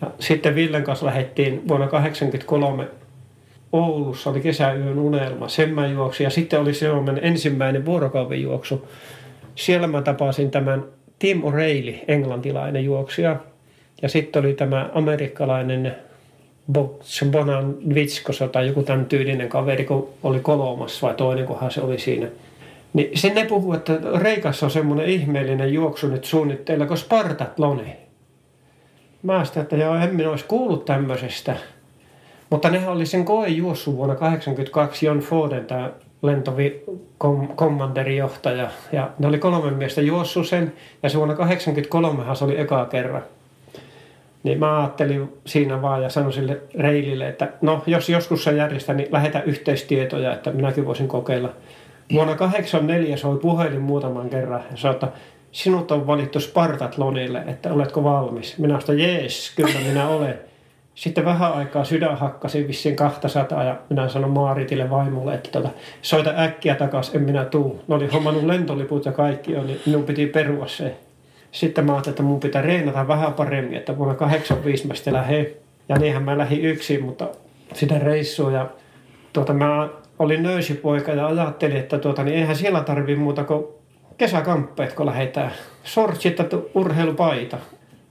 Ja sitten Villen kanssa lähdettiin vuonna 83 Oulussa oli kesäyön unelma, sen mä juoksin ja sitten oli Suomen ensimmäinen vuorokauden juoksu. Siellä mä tapasin tämän Tim O'Reilly, englantilainen juoksija. Ja sitten oli tämä amerikkalainen Bonan Vitskosa tai joku tämän tyylinen kaveri, kun oli kolmas vai toinen, kunhan se oli siinä. Niin sen ne puhuu, että Reikassa on semmoinen ihmeellinen juoksu nyt suunnitteilla kuin Spartatloni. Mä sitä, että joo, en minä olisi kuullut tämmöisestä. Mutta nehän oli sen koe juossut vuonna 1982 John Foden, tämä lentokommanderijohtaja. Ja ne oli kolme miestä juossut sen, ja se vuonna 1983 se oli eka kerran. Niin mä ajattelin siinä vaan ja sanoin sille Reilille, että no jos joskus se järjestää, niin lähetä yhteistietoja, että minäkin voisin kokeilla. Vuonna 1984 soi puhelin muutaman kerran ja sanoi, että sinut on valittu Spartatlonille, että oletko valmis? Minä sanoin, jees, kyllä minä olen. Sitten vähän aikaa sydän hakkasi vissiin 200 ja minä sanoin Maaritille vaimolle, että tota, soita äkkiä takas, en minä tuu. Ne oli hommannut lentoliput ja kaikki, niin minun piti perua se. Sitten mä ajattelin, että mun pitää reenata vähän paremmin, että vuonna 85 mä sitten lähdin. Ja niinhän mä lähdin yksin, mutta sitä reissua ja tuota, mä olin nöysipoika ja ajattelin, että tuota, niin eihän siellä tarvii muuta kuin kesäkamppeet, kun lähdetään. Sortsit urheilupaita.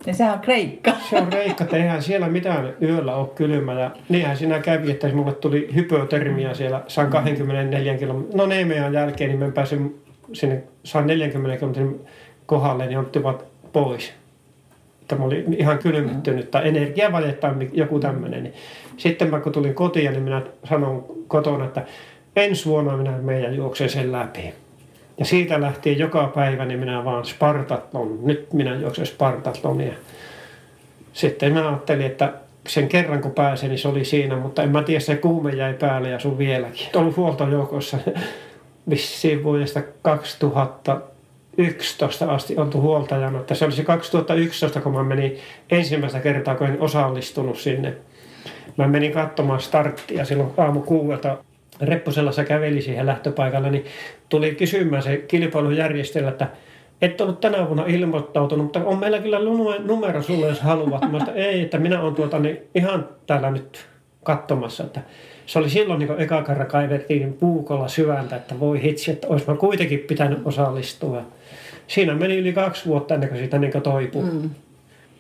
Ja sehän on Kreikka. Se on Kreikka, että eihän siellä mitään yöllä ole kylmä. Ja niinhän siinä kävi, että mulle tuli hypotermia siellä 124 kilometrin, no Neemean jälkeen, niin mä pääsin sinne 140 kilometrin kohdalle, niin ottivat pois. Tämä oli ihan kylmittynyt tai energiavaje tai joku tämmöinen. Niin sitten mä kun tulin kotiin, niin minä sanon kotona, että ensi vuonna minä meidän juoksen sen läpi. Ja siitä lähtien joka päivä niin minä vaan Spartatlon. Nyt minä juoksen Spartatlonia. Sitten mä ajattelin, että sen kerran kun pääsin, niin se oli siinä, mutta en mä tiedä, se kuume jäi päälle ja sun vieläkin. Ollut huoltojoukossa vissiin vuodesta 2011 asti oltu huoltajana. Että se olisi 2011, kun mä menin ensimmäistä kertaa, kun en osallistunut sinne. Mä menin katsomaan starttia silloin aamu kuuelta se käveli siihen lähtöpaikalle, niin tuli kysymään se kilpailujärjestelmä, että et ollut tänä vuonna ilmoittautunut, mutta on meillä kyllä numero sulle, jos haluat. Mä sitä, ei, että minä olen tuota, niin ihan täällä nyt katsomassa, että se oli silloin, niin kun eka kerran kaivettiin puukolla syvältä, että voi hitsi, että olisi mä kuitenkin pitänyt osallistua. Siinä meni yli kaksi vuotta ennen kuin siitä niin toipui. Mm.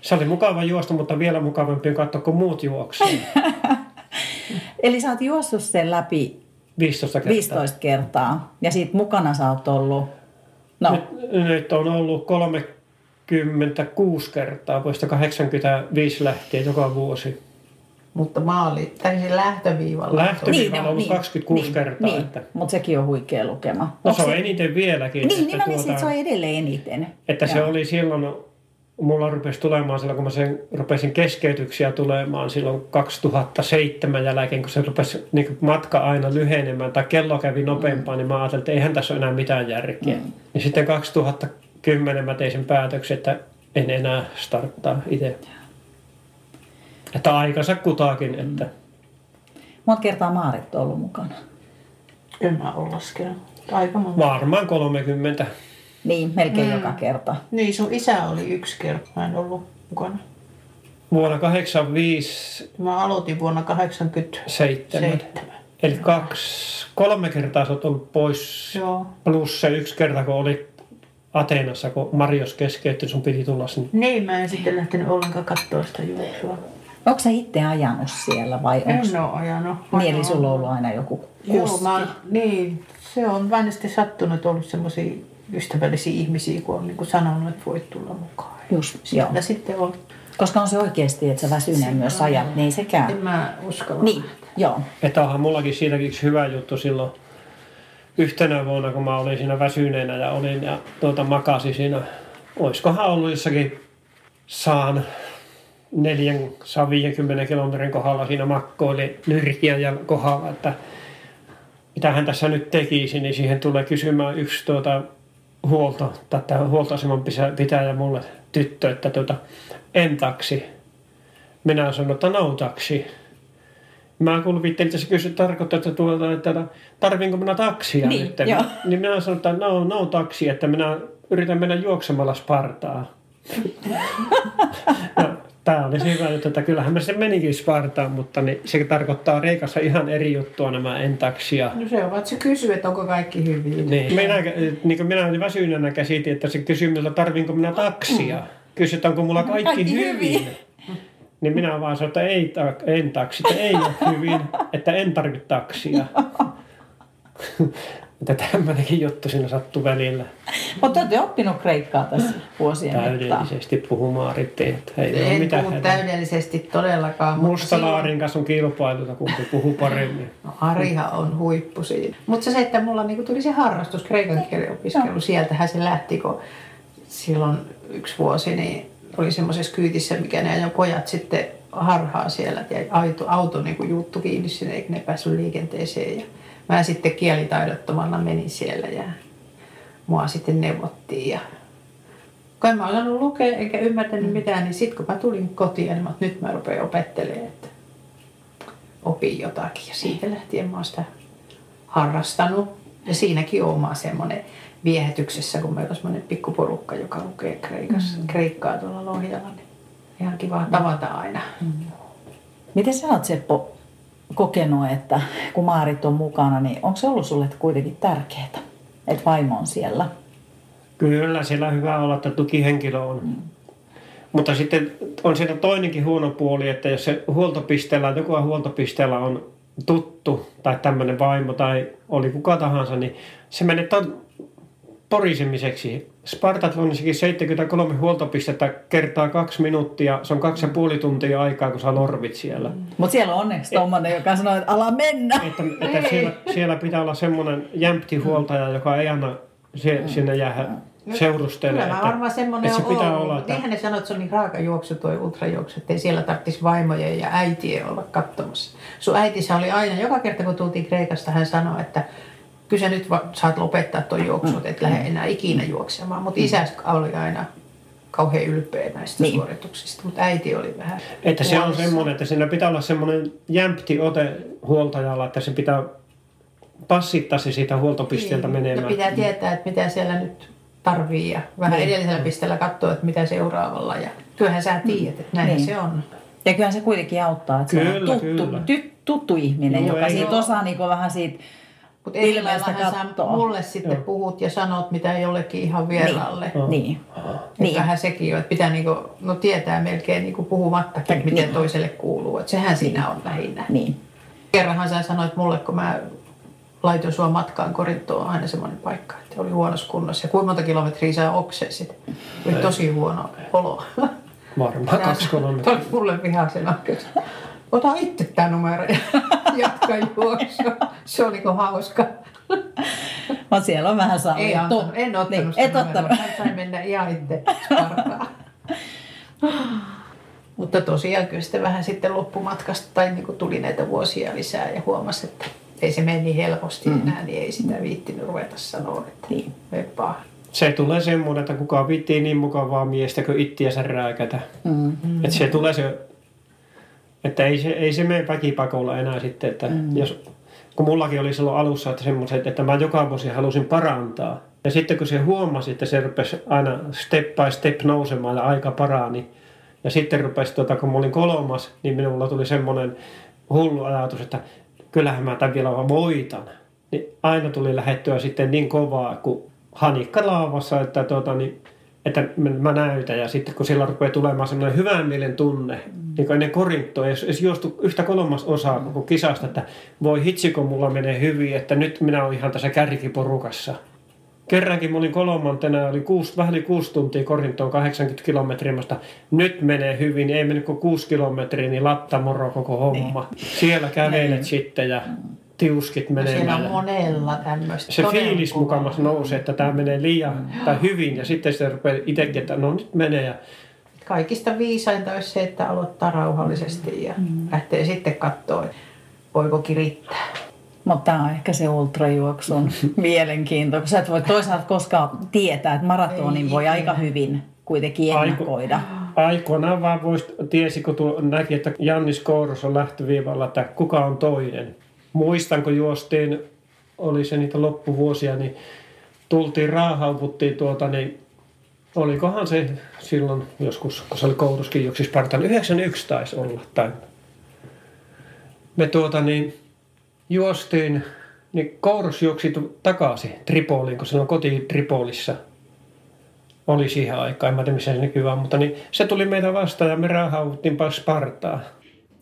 Se oli mukava juosta, mutta vielä mukavampi on katsoa, kun muut juoksee. Eli sä oot juossut sen läpi 15 kertaa. 15 kertaa. Ja siitä mukana sä oot ollut... No, Nyt, nyt on ollut 36 kertaa, vuodesta 85 lähtien joka vuosi. Mutta maali, tai se lähtöviivalla. Lähtöviivalla on ollut 26 niin, kertaa. Niin, Että, mutta sekin on huikea lukema. no Onko se on eniten vieläkin. Niin, että niin, no, niin se on edelleen eniten. Että se Joo. oli silloin, mulla rupesi tulemaan silloin, kun mä sen rupesin keskeytyksiä tulemaan silloin 2007 jälkeen, kun se rupesi niin kuin matka aina lyhenemään tai kello kävi nopeampaa, niin mä ajattelin, että eihän tässä ole enää mitään järkeä. Mm. Niin sitten 2010 mä tein sen päätöksen, että en enää starttaa itse. Että aikansa kutakin, että Monta kertaa Maarit on ollut mukana. En mä ole laskenut. Aika monta. varmaan 30. Niin, melkein mm. joka kerta. Niin, sun isä oli yksi kerta. Mä en ollut mukana. Vuonna 85 Mä aloitin vuonna 87. seitsemän. Eli kaksi, kolme kertaa sä oot ollut pois Joo. Plus se yksi kerta, kun oli Ateenassa, kun Marios keskeytti, sun piti tulla sinne. Niin, mä en sitten lähtenyt ollenkaan katsoa sitä juoksua. Onko sä itse ajanut siellä vai onko En oo ajanut. niin, eli sulla on ollut aina joku Joo, kuski? mä, oon- niin, se on vähän sitten sattunut, että ollut semmoisia ystävällisiä ihmisiä, kun on niin kuin sanonut, että voit tulla mukaan. Just, joo. Ja sitten on. Koska on se oikeasti, että sä väsyneen myös ajat, niin sekään. En mä uskalla. Niin, joo. Että onhan mullakin siitäkin yksi hyvä juttu silloin yhtenä vuonna, kun mä olin siinä väsyneenä ja olin ja tuota makasin siinä. Oiskohan ollut jossakin saan 450 kilometrin kohdalla siinä makkoili nyrkiän ja kohdalla, että mitä hän tässä nyt tekisi, niin siihen tulee kysymään yksi tuota huolto, tämä huoltoaseman pitäjä mulle tyttö, että tuota, en taksi. Minä sanoin, että no taksi. Mä kulvittelin, että se kysyi, tarkoittaa, että, tuota, että tarviinko minä taksia Niin, nyt. joo. Niin minä sanoin, että no, no taksi, että minä yritän mennä juoksemalla Spartaa. no, tämä oli se hyvä juttu, että kyllähän me se menikin Spartaan, mutta niin se tarkoittaa Reikassa ihan eri juttua nämä en taksia. No se on, että se kysyy, että onko kaikki hyvin. Niin. Minä, niin kuin minä väsyneenä käsitin, että se kysyy minulta, tarviinko minä taksia. Kysyt, onko mulla kaikki, Kaikki hyvin. hyvin. Niin minä vaan sanoin, että ei, ta- en taksi, että ei ole hyvin, että en tarvitse taksia. Että tämmöinenkin juttu siinä sattui välillä. Mutta olette oppinut kreikkaa tässä vuosien mittaan. Täydellisesti puhumaan rittiin, että ei ole En mitään puhu hätää. täydellisesti todellakaan. mutta Mustalaarin kanssa on kilpailuta, kumpi puhuu paremmin. No, Arihan on huippu siinä. Mutta se, että mulla niinku tuli se harrastus, kreikan kielen opiskelu, sieltähän se lähti, kun silloin yksi vuosi niin oli semmoisessa kyytissä, mikä ne ajoi pojat sitten harhaa siellä. Ja auto, auto niinku juuttu kiinni sinne, eikä ne päässyt liikenteeseen. Ja mä sitten kielitaidottomana menin siellä ja mua sitten neuvottiin. Ja kun en mä osannut lukea eikä ymmärtänyt mitään, niin sitten kun mä tulin kotiin, niin mä, oon, nyt mä rupean opettelemaan, että opin jotakin. Ja siitä lähtien mä oon sitä harrastanut. Ja siinäkin on oma semmoinen viehätyksessä, kun meillä on semmoinen pikkuporukka, joka lukee Kreikassa, mm. Kreikkaa tuolla Lohjalla. Niin ihan kiva tavata aina. Mm. Miten sä oot Seppo kokenut, että kun Maarit on mukana, niin onko se ollut sulle kuitenkin tärkeää, että vaimo on siellä? Kyllä, siellä on hyvä olla, että tukihenkilö on. Mm. Mutta sitten on siinä toinenkin huono puoli, että jos se huoltopisteellä, joku huoltopisteellä on tuttu tai tämmöinen vaimo tai oli kuka tahansa, niin se menee porisemiseksi. Spartat on sekin 73 huoltopistettä kertaa kaksi minuuttia. Se on kaksi ja puoli tuntia aikaa, kun sä lorvit siellä. Mm. Mutta siellä on onneksi tommonen, joka sanoo, että ala mennä. Että, että siellä, siellä pitää olla semmoinen jämpti huoltaja, joka ei anna se, sinne jäädä seurustelemaan. Kyllä mä varmaan semmoinen että on se pitää ollut. olla, että Niinhän ne sanoo, että se on niin raaka juoksu toi ultrajuoksu, että ei siellä tarvitsisi vaimojen ja äitien olla katsomassa. Sun äitissä oli aina, joka kerta kun tultiin Kreikasta, hän sanoi, että kyllä sä nyt va- saat lopettaa tuon juoksun, että et lähde enää ikinä juoksemaan. Mutta isä oli aina kauhean ylpeä näistä Niin. suorituksista, mutta äiti oli vähän Että se on semmoinen, että siinä pitää olla semmoinen jämpti ote huoltajalla, että se pitää passittaa se siitä huoltopisteeltä Niin. menemään. Ja pitää tietää, että mitä siellä nyt tarvii ja vähän Niin. edellisellä pisteellä katsoa, että mitä seuraavalla. Ja kyllähän sä tiedät, että näin Niin. se on. Ja kyllä se kuitenkin auttaa, että se on Kyllä, tuttu, kyllä. Ty, tuttu ihminen, Joo, joka siitä oo. osaa niin vähän siitä Mutta ilmeistä katsoa. mulle sitten Joo. puhut ja sanot, mitä jollekin ihan vieraalle. Joo. Niin. Niin. Niin. Vähän sekin on, että pitää niinku, no tietää melkein niinku puhumattakin, Niin. miten toiselle kuuluu. Et sehän siinä on lähinnä. Niin. Kerranhan sä sanoit mulle, kun mä laitoin sua matkaan Korintoon aina semmoinen paikka, että oli huonossa kunnossa. Ja kuinka monta kilometriä sä oksesit? Oli tosi huono olo. Varmaan kaksi kilometriä. oli mulle vihaisen oikeus. Ota itse tämä numero ja jatka juoksua. Se oli niinku hauska. Mutta siellä on vähän sallittu. Ei antanut, en ottanut niin, sitä et numeroa. ottanut. Hän sai mennä ihan itse. Mutta tosiaan kyllä sitten vähän sitten loppumatkasta tai niin kuin tuli näitä vuosia lisää ja huomasi, että ei se mene niin helposti mm. enää, niin ei sitä viittinyt ruveta sanoa, että Niin. veppaa. Se tulee semmoinen, että kuka viittii niin mukavaa miestä kuin ittiänsä rääkätä. Mm. Että se tulee se, että ei se, ei se mene väkipakolla enää sitten, että mm. jos, kun mullakin oli silloin alussa, että semmoiset, että mä joka vuosi halusin parantaa. Ja sitten kun se huomasi, että se rupesi aina step by step nousemaan ja aika parani. Ja sitten rupesi, tuota, kun mä olin kolmas, niin minulla tuli semmoinen hullu ajatus, että kyllähän mä tämän vielä vaan voitan. Niin aina tuli lähettyä sitten niin kovaa kuin hanikka laavassa, että, tuota, niin, että mä näytän. Ja sitten kun sillä rupeaa tulemaan semmoinen hyvän mielen tunne, mm. niin kuin ennen Korinttoa, jos, jos juostu yhtä kolmas osaa koko kisasta, että voi hitsi kun mulla menee hyvin, että nyt minä olen ihan tässä kärkiporukassa. Kerrankin mä olin kolmantena, oli kuusi, vähän yli kuusi tuntia Korintoon 80 kilometriä, mutta nyt menee hyvin, ei mennyt kuin kuusi kilometriä, niin latta moro koko homma. Siellä kävelet sitten ja tiuskit No siellä menemään. on ja- monella tämmöistä. se todella fiilis mukamas nousee, että tämä menee liian tai hyvin ja sitten se rupeaa itsekin, että no nyt menee ja Kaikista viisainta olisi se, että aloittaa rauhallisesti ja mm. lähtee sitten katsoa, voiko kirittää. Mutta tämä on ehkä se ultrajuoksun mielenkiinto, kun sä et voi toisaalta koskaan tietää, että maratonin Ei voi ikinä. aika hyvin kuitenkin Aiku- ennakoida. aikoinaan vaan voisi, tiesi kun tuo, näki, että Jannis Kouros on lähtöviivalla, että kuka on toinen. Muistan, kun juostiin, oli se niitä loppuvuosia, niin tultiin raahauputtiin tuota, niin olikohan se silloin joskus, kun se oli koulutuskin juoksi Spartan, 91 taisi olla. Tai me tuota niin juostiin, niin Kouros juoksi takaisin Tripoliin, kun silloin koti Tripolissa oli siihen aikaan, en mä tiedä missä se nykyään, mutta niin se tuli meitä vastaan ja me raahauttiin Spartaa.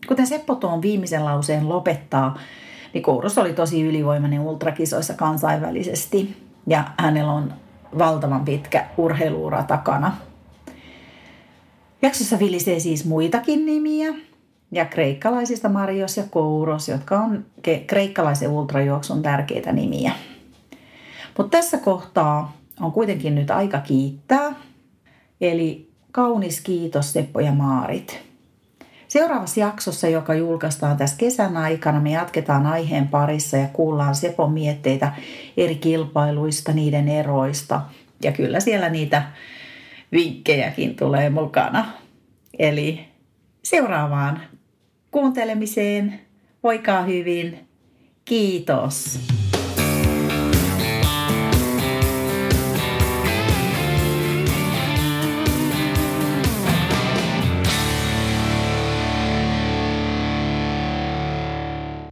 Kuten Seppo tuon viimeisen lauseen lopettaa, niin Kouros oli tosi ylivoimainen ultrakisoissa kansainvälisesti ja hänellä on valtavan pitkä urheiluura takana. Jaksossa vilisee siis muitakin nimiä ja kreikkalaisista Marios ja Kouros, jotka on kreikkalaisen ultrajuoksun tärkeitä nimiä. Mutta tässä kohtaa on kuitenkin nyt aika kiittää. Eli kaunis kiitos Seppo ja Maarit. Seuraavassa jaksossa, joka julkaistaan tässä kesän aikana, me jatketaan aiheen parissa ja kuullaan Sepon mietteitä eri kilpailuista, niiden eroista. Ja kyllä siellä niitä vinkkejäkin tulee mukana. Eli seuraavaan kuuntelemiseen. Voikaa hyvin. Kiitos.